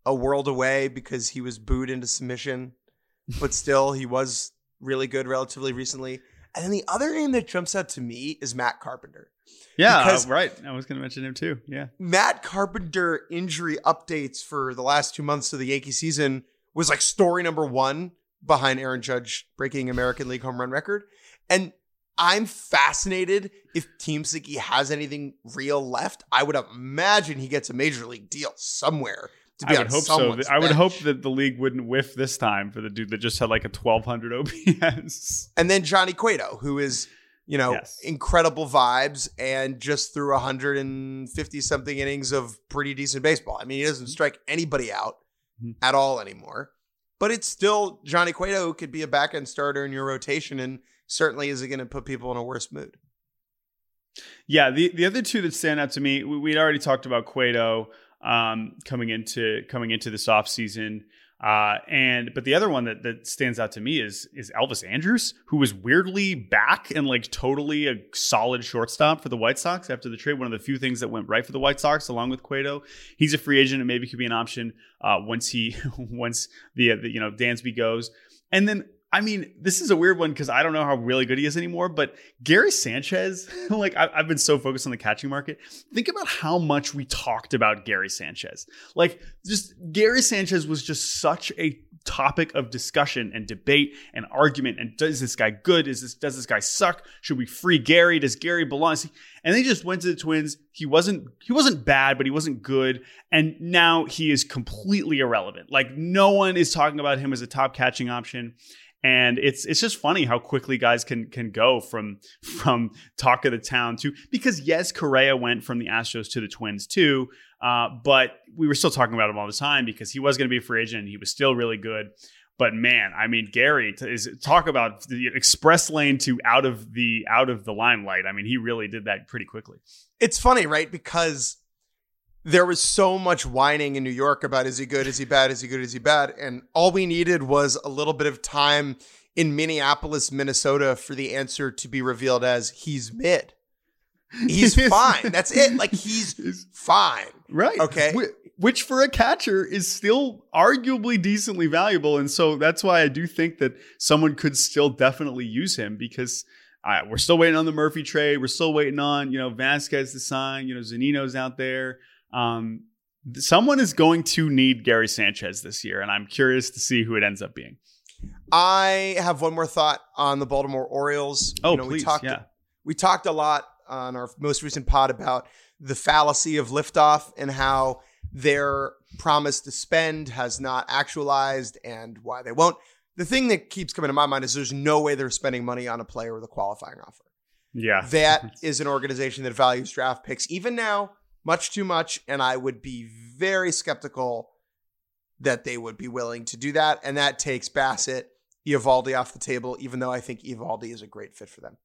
a world away because he was booed into submission, but still he was really good relatively recently. And then the other name that jumps out to me is Matt Carpenter. Yeah, because right. I was going to mention him too. Yeah. Matt Carpenter injury updates for the last two months of the Yankee season was like story number one behind Aaron Judge breaking American League home run record. And I'm fascinated if Team Siki has anything real left. I would imagine he gets a major league deal somewhere. I would hope so. I would hope that the league wouldn't whiff this time for the dude that just had like a 1200 OPS. And then Johnny Cueto, who is you know, yes. incredible vibes and just threw 150 something innings of pretty decent baseball. I mean, he doesn't mm-hmm. strike anybody out mm-hmm. at all anymore, but it's still Johnny Cueto who could be a back end starter in your rotation and certainly isn't going to put people in a worse mood. Yeah, the, the other two that stand out to me, we, would already talked about Cueto um, coming into coming into this offseason. Uh, and but the other one that, that stands out to me is is Elvis Andrus, who was weirdly back and like totally a solid shortstop for the White Sox after the trade. One of the few things that went right for the White Sox, along with Cueto. He's a free agent and maybe could be an option uh, once he [LAUGHS] once the, the you know Dansby goes. And then I mean, this is a weird one because I don't know how really good he is anymore. But Gary Sanchez, [LAUGHS] like I, have been so focused on the catching market. Think about how much we talked about Gary Sanchez. Like, just Gary Sanchez was just such a topic of discussion and debate and argument. And does this guy good? Is this does this guy suck? Should we free Gary? Does Gary belong? And they just went to the Twins. He wasn't he wasn't bad, but he wasn't good. And now he is completely irrelevant. Like no one is talking about him as a top catching option and it's it's just funny how quickly guys can can go from [LAUGHS] from talk of the town to because yes, Correa went from the Astros to the Twins too, uh, but we were still talking about him all the time because he was going to be a free agent and he was still really good. But man, I mean, Gary is talk about the express lane to out of the out of the limelight. I mean, he really did that pretty quickly. It's funny, right? Because there was so much whining in New York about is he good, is he bad, is he good, is he bad? And all we needed was a little bit of time in Minneapolis, Minnesota for the answer to be revealed as he's mid. He's [LAUGHS] fine. That's it. Like he's fine. Right. Okay. Which for a catcher is still arguably decently valuable. And so that's why I do think that someone could still definitely use him because uh, we're still waiting on the Murphy trade. We're still waiting on, you know, Vázquez to sign. You know, Zunino's out there. Um, someone is going to need Gary Sanchez this year, and I'm curious to see who it ends up being. I have one more thought on the Baltimore Orioles. Oh, you know, please, we talked, yeah. We talked a lot on our most recent pod about the fallacy of liftoff and how their promise to spend has not actualized and why they won't. The thing that keeps coming to my mind is there's no way they're spending money on a player with a qualifying offer. Yeah. That [LAUGHS] is an organization that values draft picks. Even now, much too much, and I would be very skeptical that they would be willing to do that. And that takes Bassitt, Eovaldi off the table, even though I think Eovaldi is a great fit for them.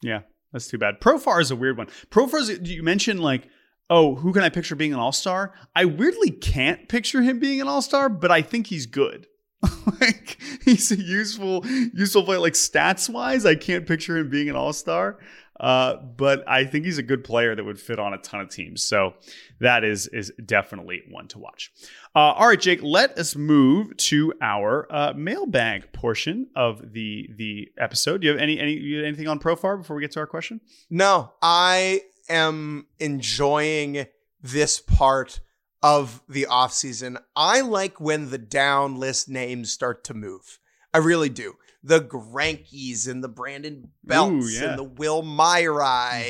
Yeah, that's too bad. Profar is a weird one. Profar is you mentioned like, oh, who can I picture being an all-star? I weirdly can't picture him being an all-star, but I think he's good. [LAUGHS] like he's a useful, useful player. Like stats wise, I can't picture him being an all-star. Uh, but I think he's a good player that would fit on a ton of teams. So that is is definitely one to watch. Uh, all right, Jake, let us move to our uh, mailbag portion of the the episode. Do you have any any anything on Profar before we get to our question? No, I am enjoying this part of the offseason. I like when the down list names start to move. I really do the Grankies and the Brandon Belts Ooh, yeah. and the Will Myri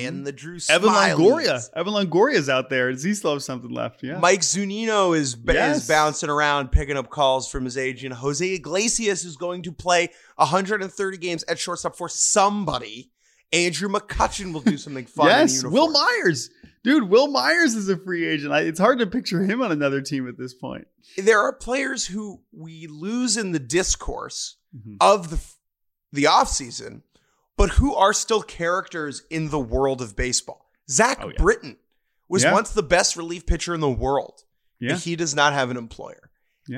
Mhm. and the Drew Evan Smileys. Longoria. Evan Longoria's out there. Does he still have something left? Yeah. Mike Zunino is, Yes. is bouncing around picking up calls from his agent. Jose Iglesias is going to play 130 games at shortstop for somebody. Andrew McCutchen will do something fun. in yes. uniform. Wil Myers. Dude, Wil Myers is a free agent. I, it's hard to picture him on another team at this point. There are players who we lose in the discourse Mhm. of the the offseason, but who are still characters in the world of baseball. Zach Oh, yeah. Britton was Yeah. once the best relief pitcher in the world. Yeah. he does not have an employer.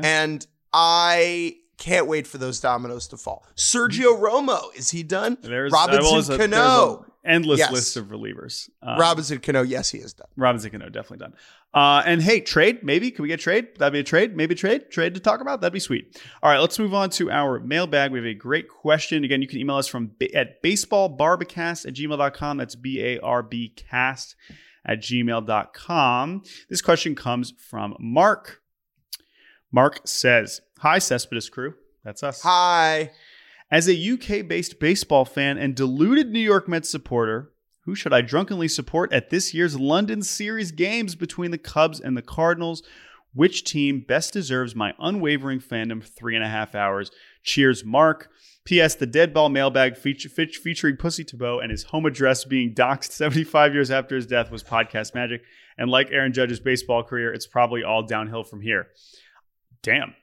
And I can't wait for those dominoes to fall. Sergio Romo, is he done? There's Robinson a- Cano. Endless Yes. list of relievers. Uh, Robinson Cano, yes, he is done. Robinson Cano, definitely done. Uh, and hey, trade, maybe. Can we get trade? That'd be a trade. Maybe trade. Trade to talk about. That'd be sweet. All right, let's move on to our mailbag. We have a great question. Again, you can email us from ba- at baseballbarbacast at gmail.com. That's B A R B cast at gmail.com. This question comes from Mark. Mark says, Hi, Cespedes crew. That's us. Hi. As a UK based baseball fan and deluded New York Mets supporter, who should I drunkenly support at this year's London Series games between the Cubs and the Cardinals? Which team best deserves my unwavering fandom three and a half hours? Cheers, Mark. P.S. The dead ball mailbag feature, feat- featuring Patsy Tebeau and his home address being doxxed 75 years after his death was podcast magic. And like Aaron Judge's baseball career, it's probably all downhill from here. Damn.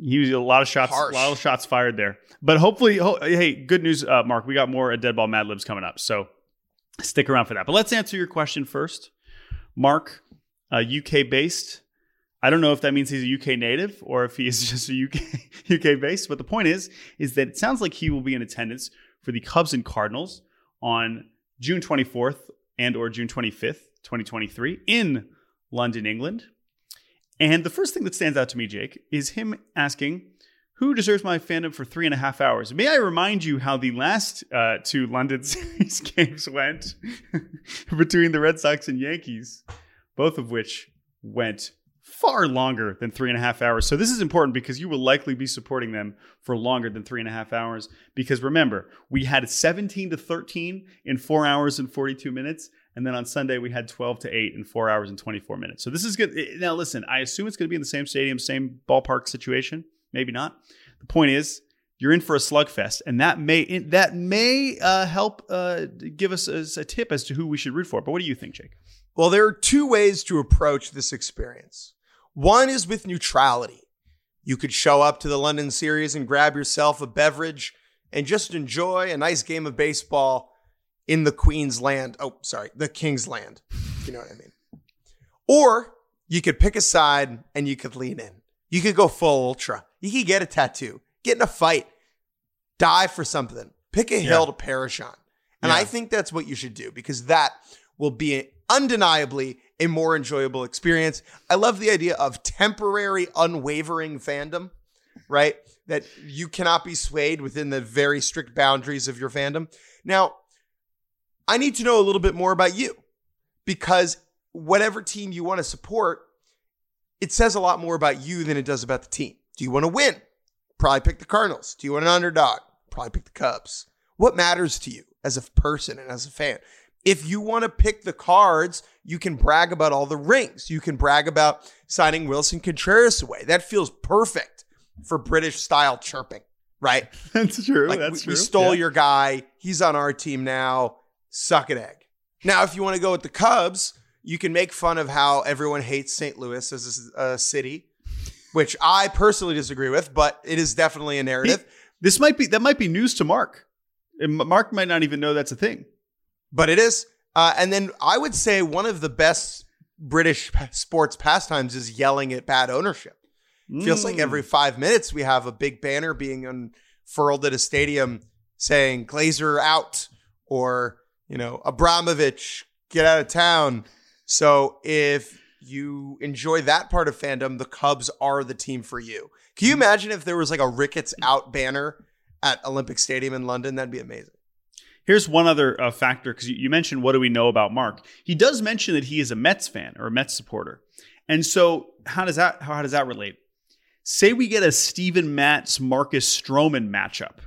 He was a lot of shots, Harsh. a lot of shots fired there. But hopefully, ho- hey, good news, uh, Mark. We got more at Dead Ball Mad Libs coming up, so stick around for that. But let's answer your question first, Mark. Uh, UK based. I don't know if that means he's a UK native or if he is [LAUGHS] just a UK UK based. But the point is, is that it sounds like he will be in attendance for the Cubs and Cardinals on June 24th and or June 25th, 2023, in London, England. And the first thing that stands out to me, Jake, is him asking, who deserves my fandom for three and a half hours? May I remind you how the last uh, two London [LAUGHS] Series games went [LAUGHS] between the Red Sox and Yankees, both of which went far longer than three and a half hours. So this is important because you will likely be supporting them for longer than three and a half hours. Because remember, we had 17 to 13 in four hours and 42 minutes. And then on Sunday, we had 12 to 8 in four hours and 24 minutes. So this is good. Now, listen, I assume it's going to be in the same stadium, same ballpark situation. Maybe not. The point is, you're in for a slugfest, and that may that may uh, help uh, give us a, a tip as to who we should root for. But what do you think, Jake? Well, there are two ways to approach this experience. One is with neutrality. You could show up to the London series and grab yourself a beverage and just enjoy a nice game of baseball in the Queen's land. Oh, sorry, the King's land. You know what I mean? Or you could pick a side and you could lean in. You could go full ultra. You could get a tattoo, get in a fight, die for something, pick a hill Yeah. to perish on. And Yeah. I think that's what you should do because that will be undeniably a more enjoyable experience. I love the idea of temporary, unwavering fandom, right? That you cannot be swayed within the very strict boundaries of your fandom. Now, I need to know a little bit more about you because whatever team you want to support, it says a lot more about you than it does about the team. Do you want to win? Probably pick the Cardinals. Do you want an underdog? Probably pick the Cubs. What matters to you as a person and as a fan? If you want to pick the cards, you can brag about all the rings. You can brag about signing Willson Contreras away. That feels perfect for British style chirping, right? [LAUGHS] That's true. Like That's we, true. we stole Yeah. your guy. He's on our team now. Suck an egg. Now, if you want to go with the Cubs, you can make fun of how everyone hates St. Louis as a, a city, which I personally disagree with, but it is definitely a narrative. This might be that might be news to Mark. And Mark might not even know that's a thing. but it is. Uh, and then I would say one of the best British sports pastimes is yelling at bad ownership. Feels like Mm. every five minutes we have a big banner being unfurled at a stadium saying Glazer out or, you know, Abramovich, get out of town. So if you enjoy that part of fandom, the Cubs are the team for you. Can you imagine if there was like a Ricketts out banner at Olympic Stadium in London? That'd be amazing. Here's one other uh, factor because you, you mentioned what do we know about Mark? He does mention that he is a Mets fan or a Mets supporter, and so how does that how, how does that relate? Say we get a Steven Matz Marcus Stroman matchup.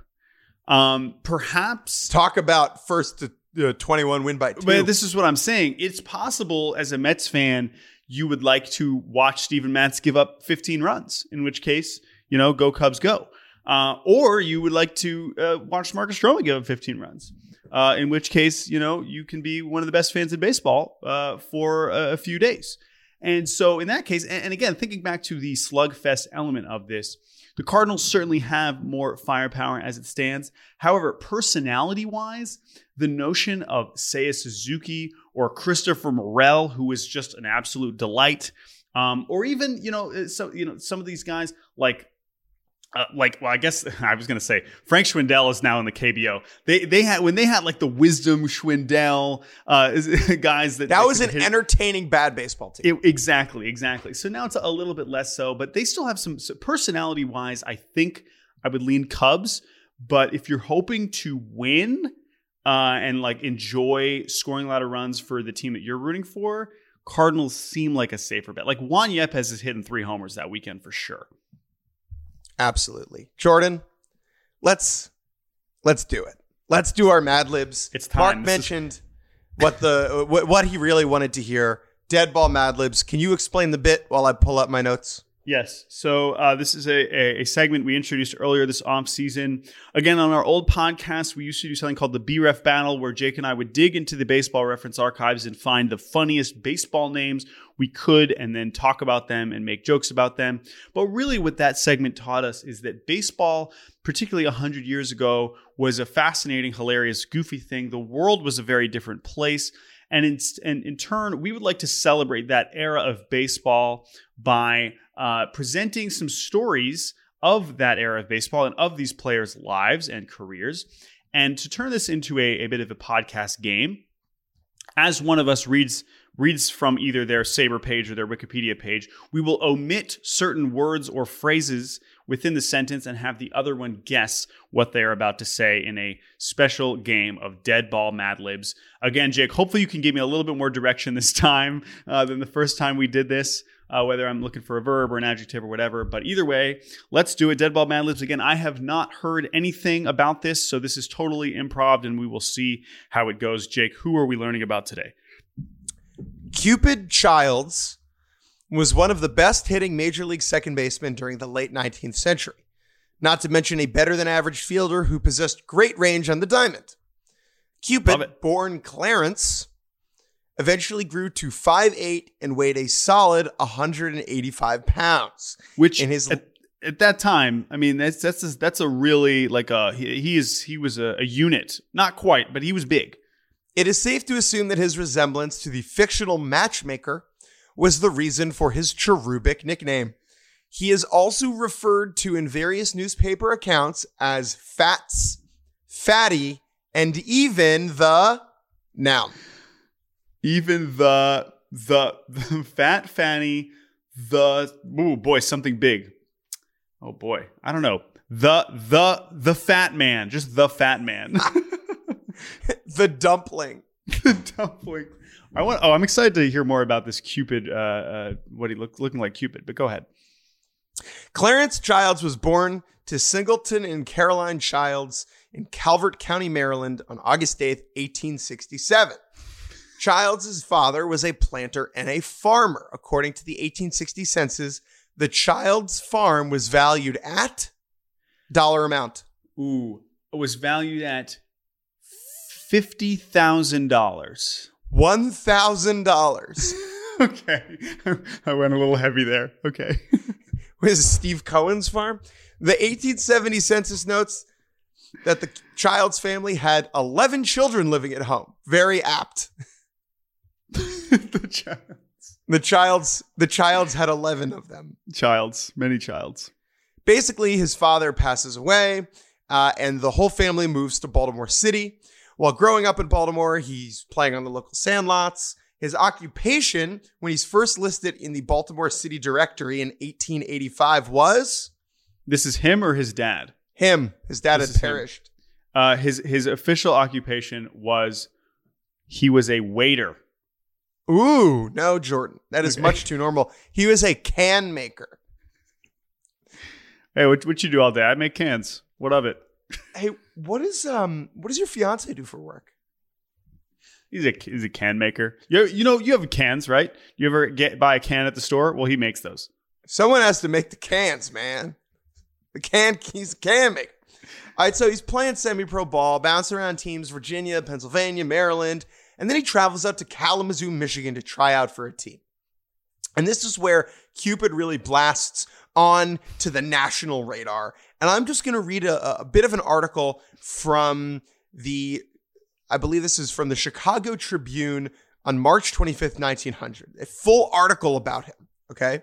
Um, perhaps Talk about first to uh, 21 win by two. But this is what I'm saying. It's possible as a Mets fan, you would like to watch Steven Matz give up 15 runs, in which case, you know, go Cubs, go. Uh, or you would like to uh, watch Marcus Stroman give up 15 runs, uh, in which case, you know, you can be one of the best fans in baseball uh, for a, a few days. And so, in that case, and, and again, thinking back to the slugfest element of this, the Cardinals certainly have more firepower as it stands. However, personality wise, the notion of Seiya Suzuki or Christopher Morel, who is just an absolute delight, um, or even you know, so you know, some of these guys like uh, like well, I guess [LAUGHS] I was gonna say Frank Schwindel is now in the KBO. They they had when they had like the Wisdom Schwindel uh, [LAUGHS] guys that that was an hit- entertaining bad baseball team. it, exactly, exactly. So now it's a little bit less so, but they still have some so personality wise. I think I would lean Cubs, but if you're hoping to win uh, and like enjoy scoring a lot of runs for the team that you're rooting for, Cardinals seem like a safer bet. Like Juan Yepez is hitting three homers that weekend for sure. Absolutely. Jordan, let's let's do it. Let's do our Mad Libs. It's time. Mark This is- mentioned what the [LAUGHS] what, what he really wanted to hear. Dead ball Mad Libs. Can you explain the bit while I pull up my notes? Yes. So uh, this is a, a, segment we introduced earlier this off season. Again, on our old podcast, we used to do something called the BREF Battle, where Jake and I would dig into the baseball reference archives and find the funniest baseball names we could, and then talk about them and make jokes about them. But really, what that segment taught us is that baseball, particularly 100 years ago, was a fascinating, hilarious, goofy thing. The world was a very different place. And in, and in turn, we would like to celebrate that era of baseball by uh, presenting some stories of that era of baseball and of these players' lives and careers. And to turn this into a, a bit of a podcast game, as one of us reads reads from either their SABR page or their Wikipedia page, we will omit certain words or phrases within the sentence and have the other one guess what they're about to say in a special game of dead ball Mad Libs. Again, Jake, hopefully you can give me a little bit more direction this [LAUGHS] time uh, than the first time we did this. Uh, whether I'm looking for a verb or an adjective or whatever. But either way, let's do it. Dead Ball Mad Libs. Again, I have not heard anything about this, so this is totally improv, and we will see how it goes. Jake, who are we learning about today? Cupid Childs was one of the best hitting major league second basemen during the late 19th century, not to mention a better than average fielder who possessed great range on the diamond. Cupid, born Clarence, eventually grew to 5'8 and weighed a solid 185 pounds. Which In his- at, at that time, I mean, that's that's a, that's a really like a he, he is he was a, a unit, not quite, but he was big. It is safe to assume that his resemblance to the fictional matchmaker was the reason for his cherubic nickname. He is also referred to in various newspaper accounts as Fats, Fatty, and even the noun. Even the the, the [LAUGHS] fat fanny, the oh boy, something big. Oh boy, I don't know. The the the fat man, just the fat man. [LAUGHS] The dumpling. the dumpling. I want. Oh, I'm excited to hear more about this Cupid. Uh, uh, what he look looking like Cupid. But go ahead. Clarence Childs was born to Singleton and Caroline Childs in Calvert County, Maryland on August 8th, 1867. Childs' father was a planter and a farmer. According to the 1860 census, the Childs farm was valued at dollar amount. Ooh, it was valued at fifty thousand dollars. $1,000. [LAUGHS] Okay, I went a little heavy there. Okay. [LAUGHS] was Steve Cohen's farm. The 1870 census notes that the Childs family had 11 children living at home. Very apt. [LAUGHS] [LAUGHS] the child. The Childs the Childs had 11 of them. Childs, many childs. Basically, his father passes away, uh, and the whole family moves to Baltimore City. While growing up in Baltimore, he's playing on the local sandlots. His occupation, when he's first listed in the Baltimore City Directory in 1885, was This is him or his dad. him. His dad This had perished. Uh, his his official occupation was he was a waiter. Ooh, no, Jordan. That is Okay. much too normal. He was a can maker. Hey, what what you do all day? I make cans. What of it? Hey, what is um what does your fiance do for work? He's a he's a can maker. You you know you have cans, right? You ever get buy a can at the store? Well, he makes those. Someone has to make the cans, man. The can he's a can maker. All right, so he's playing semi-pro ball, bouncing around teams Virginia, Pennsylvania, Maryland, and then he travels out to Kalamazoo, Michigan to try out for a team. And this is where Cupid really blasts on to the national radar. And I'm just going to read a, a bit of an article from the, I believe this is from the Chicago Tribune on March 25th, 1900. A full article about him. Okay.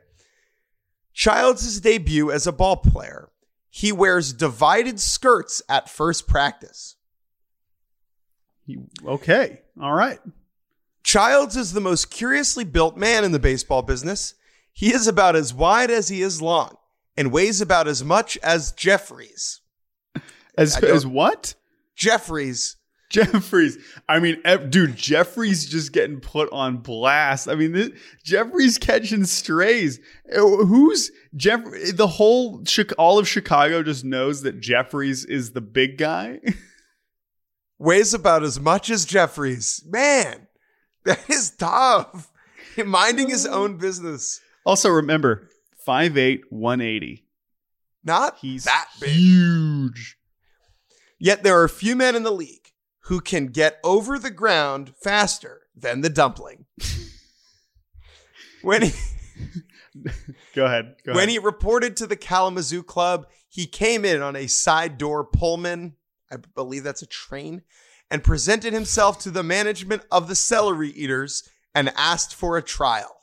Childs' debut as a ball player. He wears divided skirts at first practice. Okay, all right. Childs is the most curiously built man in the baseball business. He is about as wide as he is long and weighs about as much as Jeffries. As as what? Jeffries. Jeffries. I mean, dude, Jeffries just getting put on blast. I mean, this, Jeffries catching strays. Uh, Who's Jeff? The whole all of Chicago just knows that Jeffries is the big guy. [LAUGHS] weighs about as much as Jeffries. Man, [LAUGHS] that is tough. Minding his own business. also, remember, 5'8", 180. Not He's that big. huge. Yet there are few men in the league who can get over the ground faster than the dumpling. when he [LAUGHS] Go ahead. Go when ahead. he reported to the Kalamazoo Club, he came in on a side door Pullman, I believe that's a train, and presented himself to the management of the celery eaters and asked for a trial.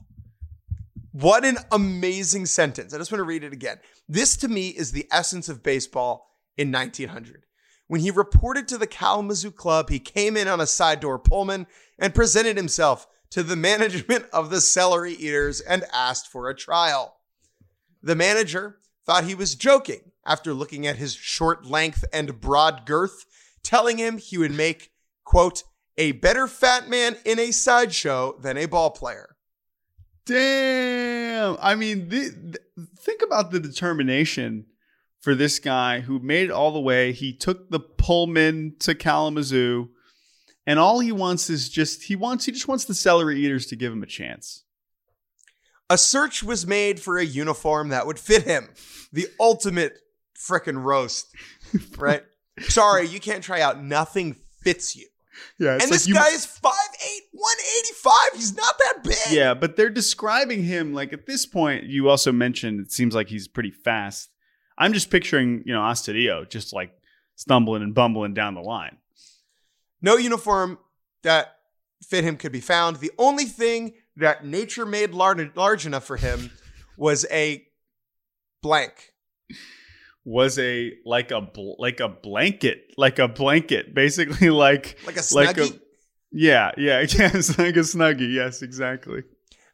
What an amazing sentence. I just want to read it again. This to me is the essence of baseball in 1900. When he reported to the Kalamazoo Club, he came in on a side door Pullman and presented himself to the management of the celery eaters and asked for a trial. The manager thought he was joking after looking at his short length and broad girth, telling him he would make, quote, a better fat man in a sideshow than a ball player. Damn. I mean, th- th- think about the determination for this guy who made it all the way. He took the Pullman to Kalamazoo, and all he wants is just he wants he just wants the celery eaters to give him a chance. A search was made for a uniform that would fit him. The ultimate frickin' roast, right? [LAUGHS] Sorry, you can't try out. Nothing fits you. Yeah, and this guy is 5'8, 185. He's not that big. Yeah, but they're describing him like at this point. You also mentioned it seems like he's pretty fast. I'm just picturing you know Astudillo just like stumbling and bumbling down the line. No uniform that fit him could be found. The only thing that nature made large, large enough for him was a blank. Was a like a bl- like a blanket, like a blanket, [LAUGHS] basically like Like a like snuggie. a yeah, yeah, [LAUGHS] yes, like a snuggie. Yes, exactly.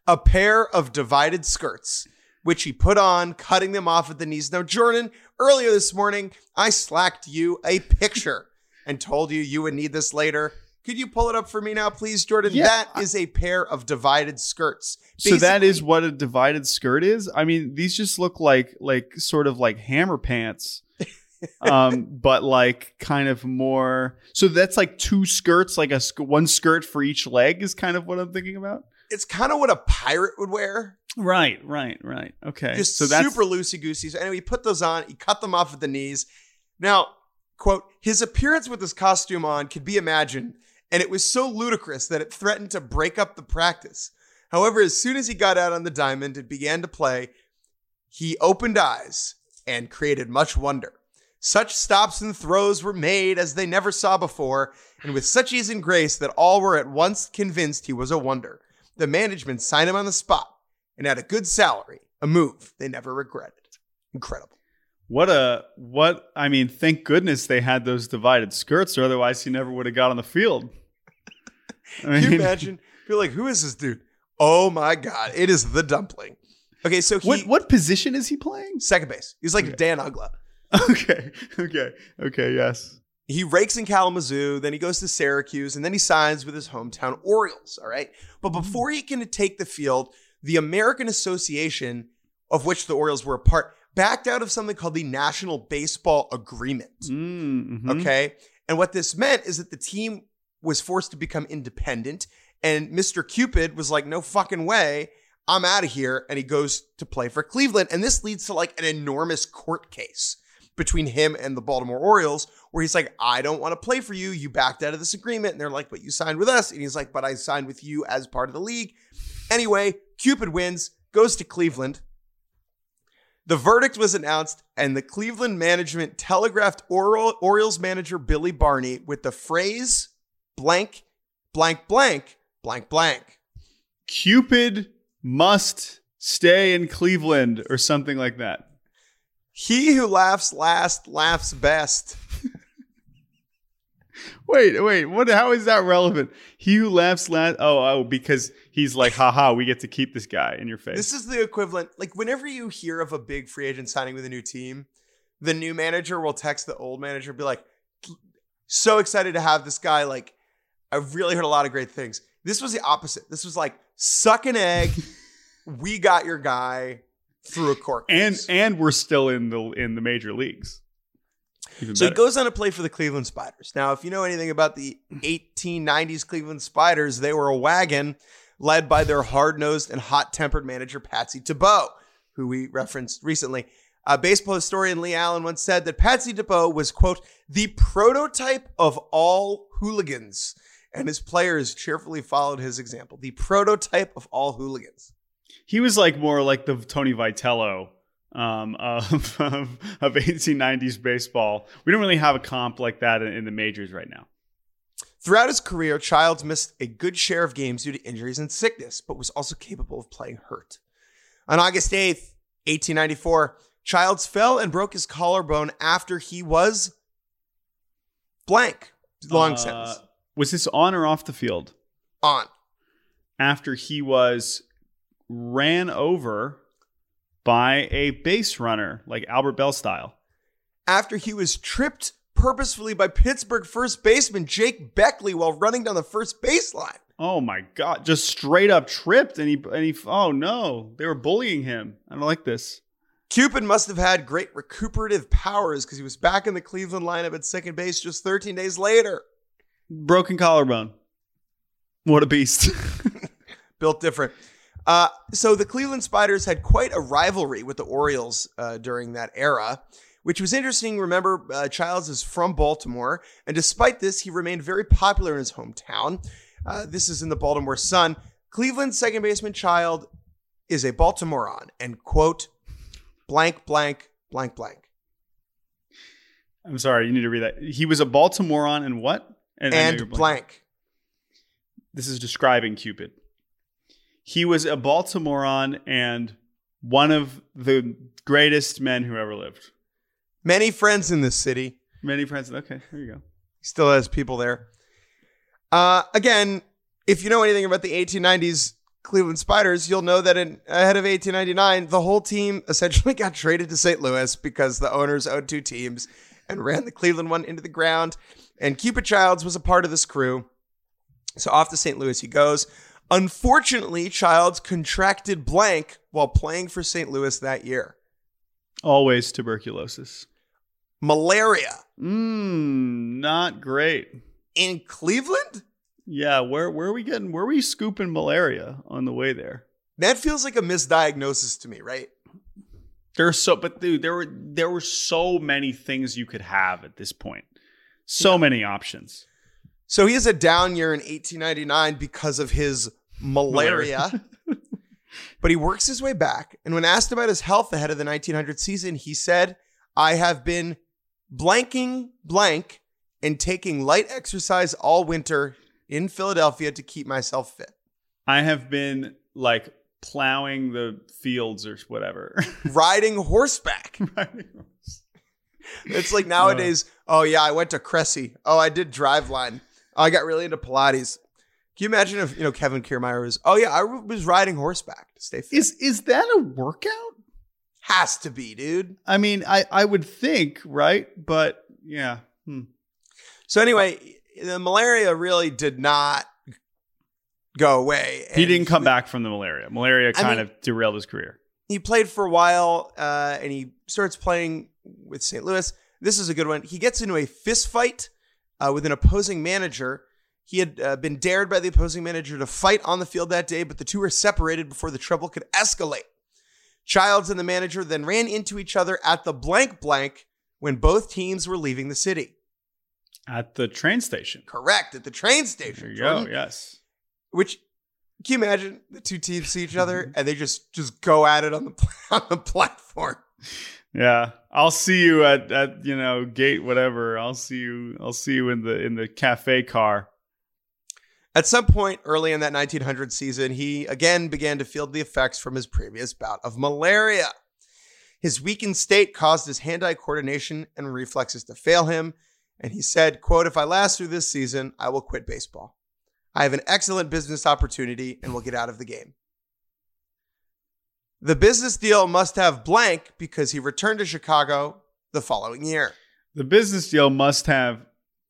a pair of divided skirts, which he put on, cutting them off at the knees. Now, Jordan, earlier this morning, I slacked you a picture and told you you would need this later. Could you pull it up for me now, please, Jordan? Yeah, that is a pair of divided skirts. So that is what a divided skirt is. I mean, these just look like like sort of like hammer pants. [LAUGHS] um but like kind of more so that's like two skirts like a one skirt for each leg is kind of what i'm thinking about it's kind of what a pirate would wear. right right right okay Just so that's super loosey goosey. So anyway, he put those on. He cut them off at the knees. Now, quote, his appearance with this costume on could be imagined, and it was so ludicrous that it threatened to break up the practice. However, as soon as he got out on the diamond and began to play, he opened eyes and created much wonder. Such stops and throws were made as they never saw before, and with such ease and grace that all were at once convinced he was a wonder. The management signed him on the spot and at a good salary, a move they never regretted. Incredible. What a what I mean, thank goodness they had those divided skirts, or otherwise he never would have got on the field. I [LAUGHS] Can you imagine? You're like, who is this dude? Oh my God, it is the dumpling. Okay, so he, what what position is he playing? second base. He's like Okay. Dan Uggla. [LAUGHS] Okay, okay, okay, yes. He rakes in Kalamazoo, then he goes to Syracuse, and then he signs with his hometown Orioles. All right. But before he can take the field, the American Association, of which the Orioles were a part, backed out of something called the National Baseball Agreement. Mm, mhm. Okay. And what this meant is that the team was forced to become independent. And Mr. Cupid was like, no fucking way. I'm out of here. And he goes to play for Cleveland. And this leads to like an enormous court case between him and the Baltimore Orioles, where he's like, I don't want to play for you. You backed out of this agreement. And they're like, but you signed with us. And he's like, but I signed with you as part of the league. Anyway, Cupid wins, goes to Cleveland. The verdict was announced, and the Cleveland management telegraphed Ori- Orioles manager Billy Barnie with the phrase blank, blank, blank, blank, blank. Cupid must stay in Cleveland or something like that. He who laughs last laughs best. [LAUGHS] Wait, wait, what? How is that relevant? He who laughs last. Oh, oh, because he's like, haha, we get to keep this guy in your face. This is the equivalent. Like, whenever you hear of a big free agent signing with a new team, the new manager will text the old manager, be like, so excited to have this guy. Like, I've really heard a lot of great things. This was the opposite. This was like, suck an egg. [LAUGHS] we got your guy through a court. and and we're still in the in the major leagues. Even So he goes on to play for the Cleveland Spiders. Now, if you know anything about the 1890s Cleveland Spiders, they were a wagon led by their hard-nosed and hot-tempered manager Patsy Tebeau, who we referenced recently. Uh, baseball historian Lee Allen once said that Patsy Tebeau was, quote, the prototype of all hooligans, and his players cheerfully followed his example. The prototype of all hooligans. he was like more like the Tony Vitello um, of, [LAUGHS] of of 1890s baseball. We don't really have a comp like that in, in the majors right now. Throughout his career, Childs missed a good share of games due to injuries and sickness, but was also capable of playing hurt. On August 8th, 1894, Childs fell and broke his collarbone after he was blank. Long Uh, sentence. Was this on or off the field? On. After he was ran over by a base runner, like Albert Belle style. After he was tripped purposefully by Pittsburgh first baseman Jake Beckley while running down the first baseline. Oh my god! Just straight up tripped, and he and he. Oh no! They were bullying him. I don't like this. Cupid must have had great recuperative powers because he was back in the Cleveland lineup at second base just 13 days later. Broken collarbone. What a beast! [LAUGHS] built different. Uh, so the Cleveland Spiders had quite a rivalry with the Orioles uh, during that era, which was interesting. Remember, uh, Childs is from Baltimore, and despite this, he remained very popular in his hometown. Uh, this is in the Baltimore Sun. Cleveland second baseman Child is a Baltimorean, and quote, blank, blank, blank, blank. I'm sorry. You need to read that. He was a Baltimorean and what? And you're blank. This is describing Cupid. He was a Baltimorean and one of the greatest men who ever lived. Many friends in this city. Many friends. Okay, there you go. He still has people there. Uh, again, if you know anything about the 1890s Cleveland Spiders, you'll know that in, ahead of 1899, the whole team essentially [LAUGHS] got traded to St. Louis because the owners owned two teams and ran the Cleveland one into the ground. And Cupid Childs was a part of this crew. So off to St. Louis he goes. Unfortunately, Childs contracted blank while playing for St. Louis that year. Always tuberculosis. Malaria Mmm, not great. in Cleveland? Yeah, where where are we getting? Where are we scooping malaria on the way there? That feels like a misdiagnosis to me, right? There's so, but dude, there were there were so many things you could have at this point. So many options. So he has a down year in 1899 because of his malaria. [LAUGHS] but he works his way back. And when asked about his health ahead of the 1900 season, he said, I have been blanking blank and taking light exercise all winter in Philadelphia to keep myself fit. I have been like plowing the fields or whatever. [LAUGHS] Riding horseback. It's like [LAUGHS] nowadays, oh yeah, I went to Cressey. Oh, I did Driveline. Oh, I got really into Pilates. Can you imagine if, you know, Kevin Kiermaier was, oh yeah, I was riding horseback to stay fit. is is that a workout? Has to be, dude. I mean, I I would think, right? But yeah. Hmm. So anyway, the malaria really did not go away. He didn't come back from the malaria. Malaria I kind mean- of derailed his career. he played for a while uh, and he starts playing with St. Louis. This is a good one. He gets into a fist fight uh, with an opposing manager. He had uh, been dared by the opposing manager to fight on the field that day, but the two were separated before the trouble could escalate. Childs and the manager then ran into each other at the blank blank when both teams were leaving the city. At the train station. Correct, at the train station. There you Jordan. go. Yes. Which can you imagine the two teams see each other and they just just go at it on the [LAUGHS] on the platform? Yeah. I'll see you at, at you know gate whatever. I'll see you. I'll see you in the in the cafe car. At some point early in that 1900 season, he again began to feel the effects from his previous bout of malaria. His weakened state caused his hand-eye coordination and reflexes to fail him, and he said, quote, "If I last through this season, I will quit baseball. I have an excellent business opportunity and will get out of the game." The business deal must have blank because he returned to Chicago the following year. The business deal must have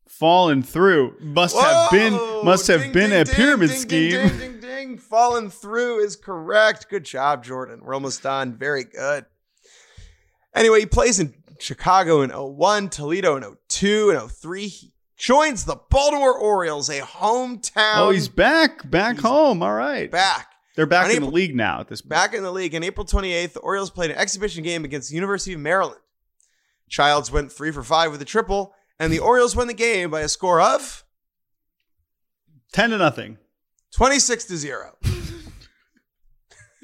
fallen through. Must have been. Must have Ding, been ding, a ding, pyramid ding, scheme. Ding, ding, ding, ding. Fallen through is correct. Good job, Jordan. We're almost done. Very good. Anyway, he plays in Chicago in 01, Toledo in 02 and 03. He joins the Baltimore Orioles, a hometown Oh, he's back. Back He's home. All right. back. They're back On in April- the league now at this point. Back in the league. On April 28th, the Orioles played an exhibition game against the University of Maryland. Childs went three for five with a triple, and the Orioles won the game by a score of Ten to nothing. 26 to 0.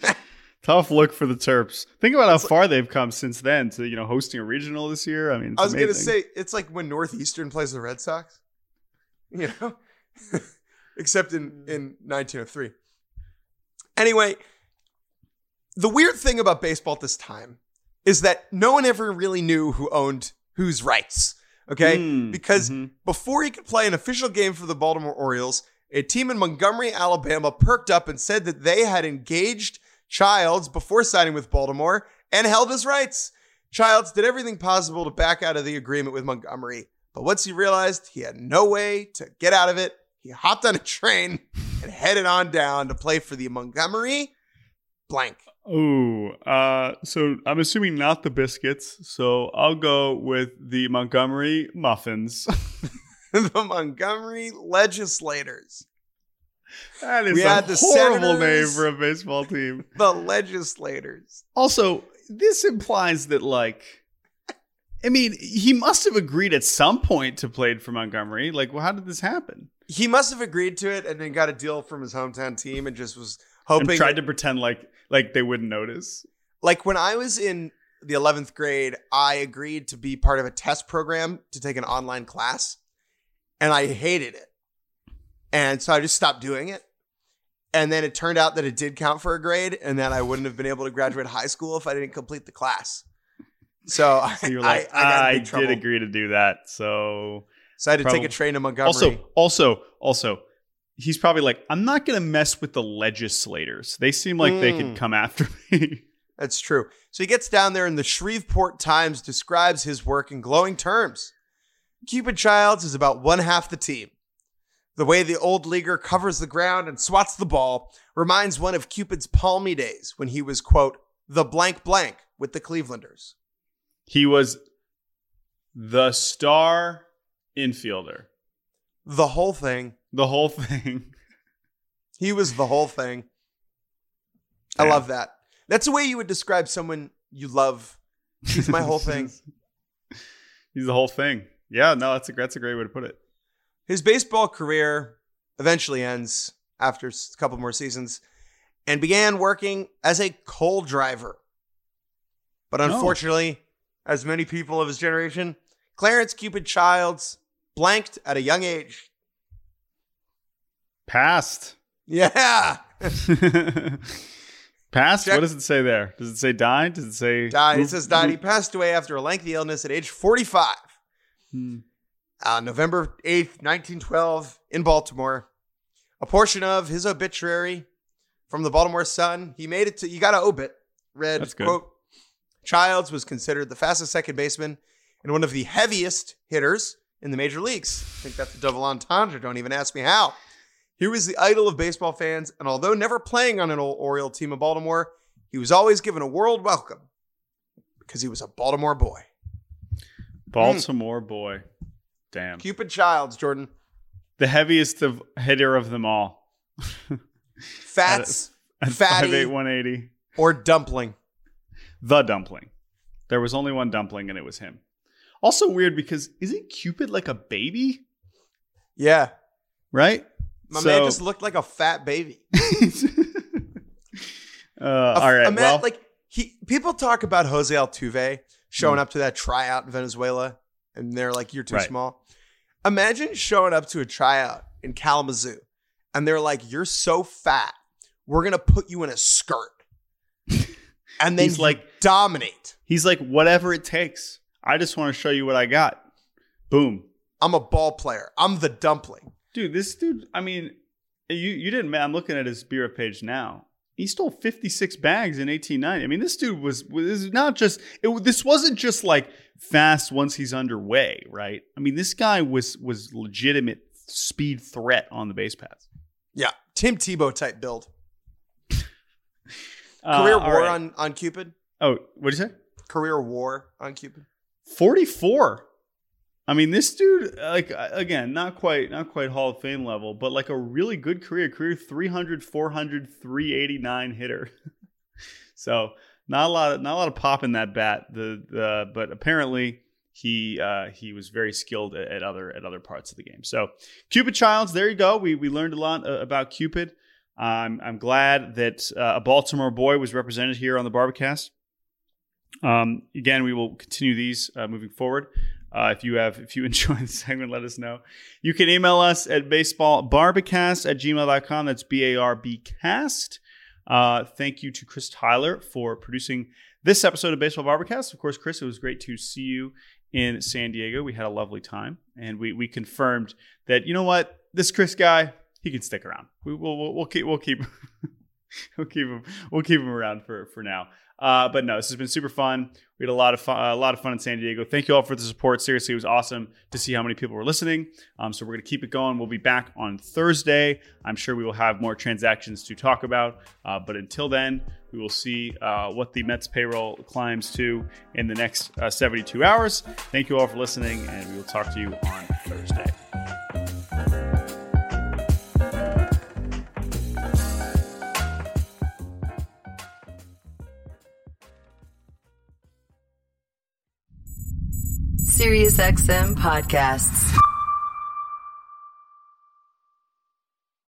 [LAUGHS] Tough look for the Terps. Think about how far they've come since then to you know hosting a regional this year. I mean, it's I was going to say it's like when Northeastern plays the Red Sox, you know, [LAUGHS] except in in 1903. Anyway, the weird thing about baseball at this time is that no one ever really knew who owned whose rights. Okay, Mm, because mhm. before he could play an official game for the Baltimore Orioles, a team in Montgomery, Alabama, perked up and said that they had engaged Childs before signing with Baltimore and held his rights. Childs did everything possible to back out of the agreement with Montgomery, but once he realized he had no way to get out of it, he hopped on a train and headed on down to play for the Montgomery blank. Ooh, uh, so I'm assuming not the biscuits. So I'll go with the Montgomery muffins. [LAUGHS] the Montgomery legislators. that is We a had the horrible name for a baseball team. [LAUGHS] The legislators. Also, this implies that like, I mean, he must have agreed at some point to play for Montgomery. Like, well, how did this happen? He must have agreed to it and then got a deal from his hometown team and just was And hoping. tried to pretend like like they wouldn't notice. like when I was in the 11th grade, I agreed to be part of a test program to take an online class and I hated it. And so I just stopped doing it. And then it turned out that it did count for a grade and that I wouldn't have been able to graduate high school if I didn't complete the class. So, So you're [LAUGHS] I, like, I, I, trouble. did agree to do that. So So I had to take a train to Montgomery. Also, also, also, he's probably like, I'm not going to mess with the legislators. They seem like they could Mm. come after [LAUGHS] me. That's true. So he gets down there, and the Shreveport Times describes his work in glowing terms. Cupid Childs is about one half the team. The way the old leaguer covers the ground and swats the ball reminds one of Cupid's palmy days when he was, quote, the blank blank with the Clevelanders. he was the star infielder. The whole thing. The whole thing. [LAUGHS] He was the whole thing. I love that. That's the way you would describe someone you love. He's my whole thing. [LAUGHS] He's the whole thing. Yeah, no, that's a that's a great way to put it. His baseball career eventually ends after a couple more seasons and began working as a coal driver. But unfortunately, as many people of his generation, Clarence Cupid Childs blanked at a young age. Passed. Yeah. [LAUGHS] Passed? Check- What does it say there? Does it say died? Does it say Died. It says died. He passed away after a lengthy illness at age 45. Hmm. uh, November 8th, 1912, in Baltimore. A portion of his obituary from the Baltimore Sun, he made it to, you got to obit, read, That's good. quote, Childs was considered the fastest second baseman and one of the heaviest hitters in the major leagues. I think that's a double entendre. Don't even ask me how. He was the idol of baseball fans, and although never playing on an old Oriole team in Baltimore, he was always given a world welcome because he was a Baltimore boy. Baltimore boy. Damn. Cupid Childs, Jordan. The heaviest of hitter of them all. Fats, [LAUGHS] At fatty, 5'8", 180. or dumpling. The dumpling. There was only one dumpling, and it was him. Also weird because isn't Cupid like a baby? Yeah. Right? My So- man just looked like a fat baby. [LAUGHS] uh, A- all right. man- well, like he people talk about Jose Altuve showing up to that tryout in Venezuela, and they're like, "You're too Right. small." Imagine showing up to a tryout in Kalamazoo, and they're like, "You're so fat, we're gonna put you in a skirt," [LAUGHS] and then He's like- dominate. he's like, whatever it takes. I just want to show you what I got. Boom. I'm a ball player. I'm the dumpling. Dude, this dude, I mean, you you didn't man I'm looking at his bureau page now. He stole 56 bags in 1890. I mean, this dude was was not just it, this wasn't just like fast once he's underway, right? I mean, this guy was was legitimate speed threat on the base paths. Yeah, Tim Tebow type build. [LAUGHS] Uh, Career all WAR right. on on Cupid. Oh, what did you say? Career WAR on Cupid. 44. I mean, this dude, like uh, again, not quite, not quite Hall of Fame level, but like a really good career, career 300, 400, 389 hitter. [LAUGHS] so not a lot, of, not a lot of pop in that bat. The, the but apparently he uh, he was very skilled at, at other at other parts of the game. So Cupid Childs, there you go. We we learned a lot uh, about Cupid. I'm I'm glad that uh, a Baltimore boy was represented here on the Bar-B-Cast. Um, again, we will continue these uh, moving forward. Uh, if you have, if you [LAUGHS] enjoy the segment, let us know. You can email us at baseballbarbacast at gmail.com. That's B A R B cast. Uh, thank you to Chris Tyler for producing this episode of Baseball Bar-B-Cast. Of course, Chris, it was great to see you in San Diego. We had a lovely time, and we we confirmed that you know what this Chris guy he can stick around. We will we'll, we'll keep we'll keep [LAUGHS] we'll keep him we'll keep him around for for now. Uh, but no, this has been super fun. We had a lot of fun, a lot of fun in San Diego. Thank you all for the support. Seriously, it was awesome to see how many people were listening. Um, so we're going to keep it going. We'll be back on Thursday. I'm sure we will have more transactions to talk about. Uh, but until then, we will see uh, what the Mets payroll climbs to in the next uh, 72 hours. Thank you all for listening, and we will talk to you on Thursday. SiriusXM podcasts.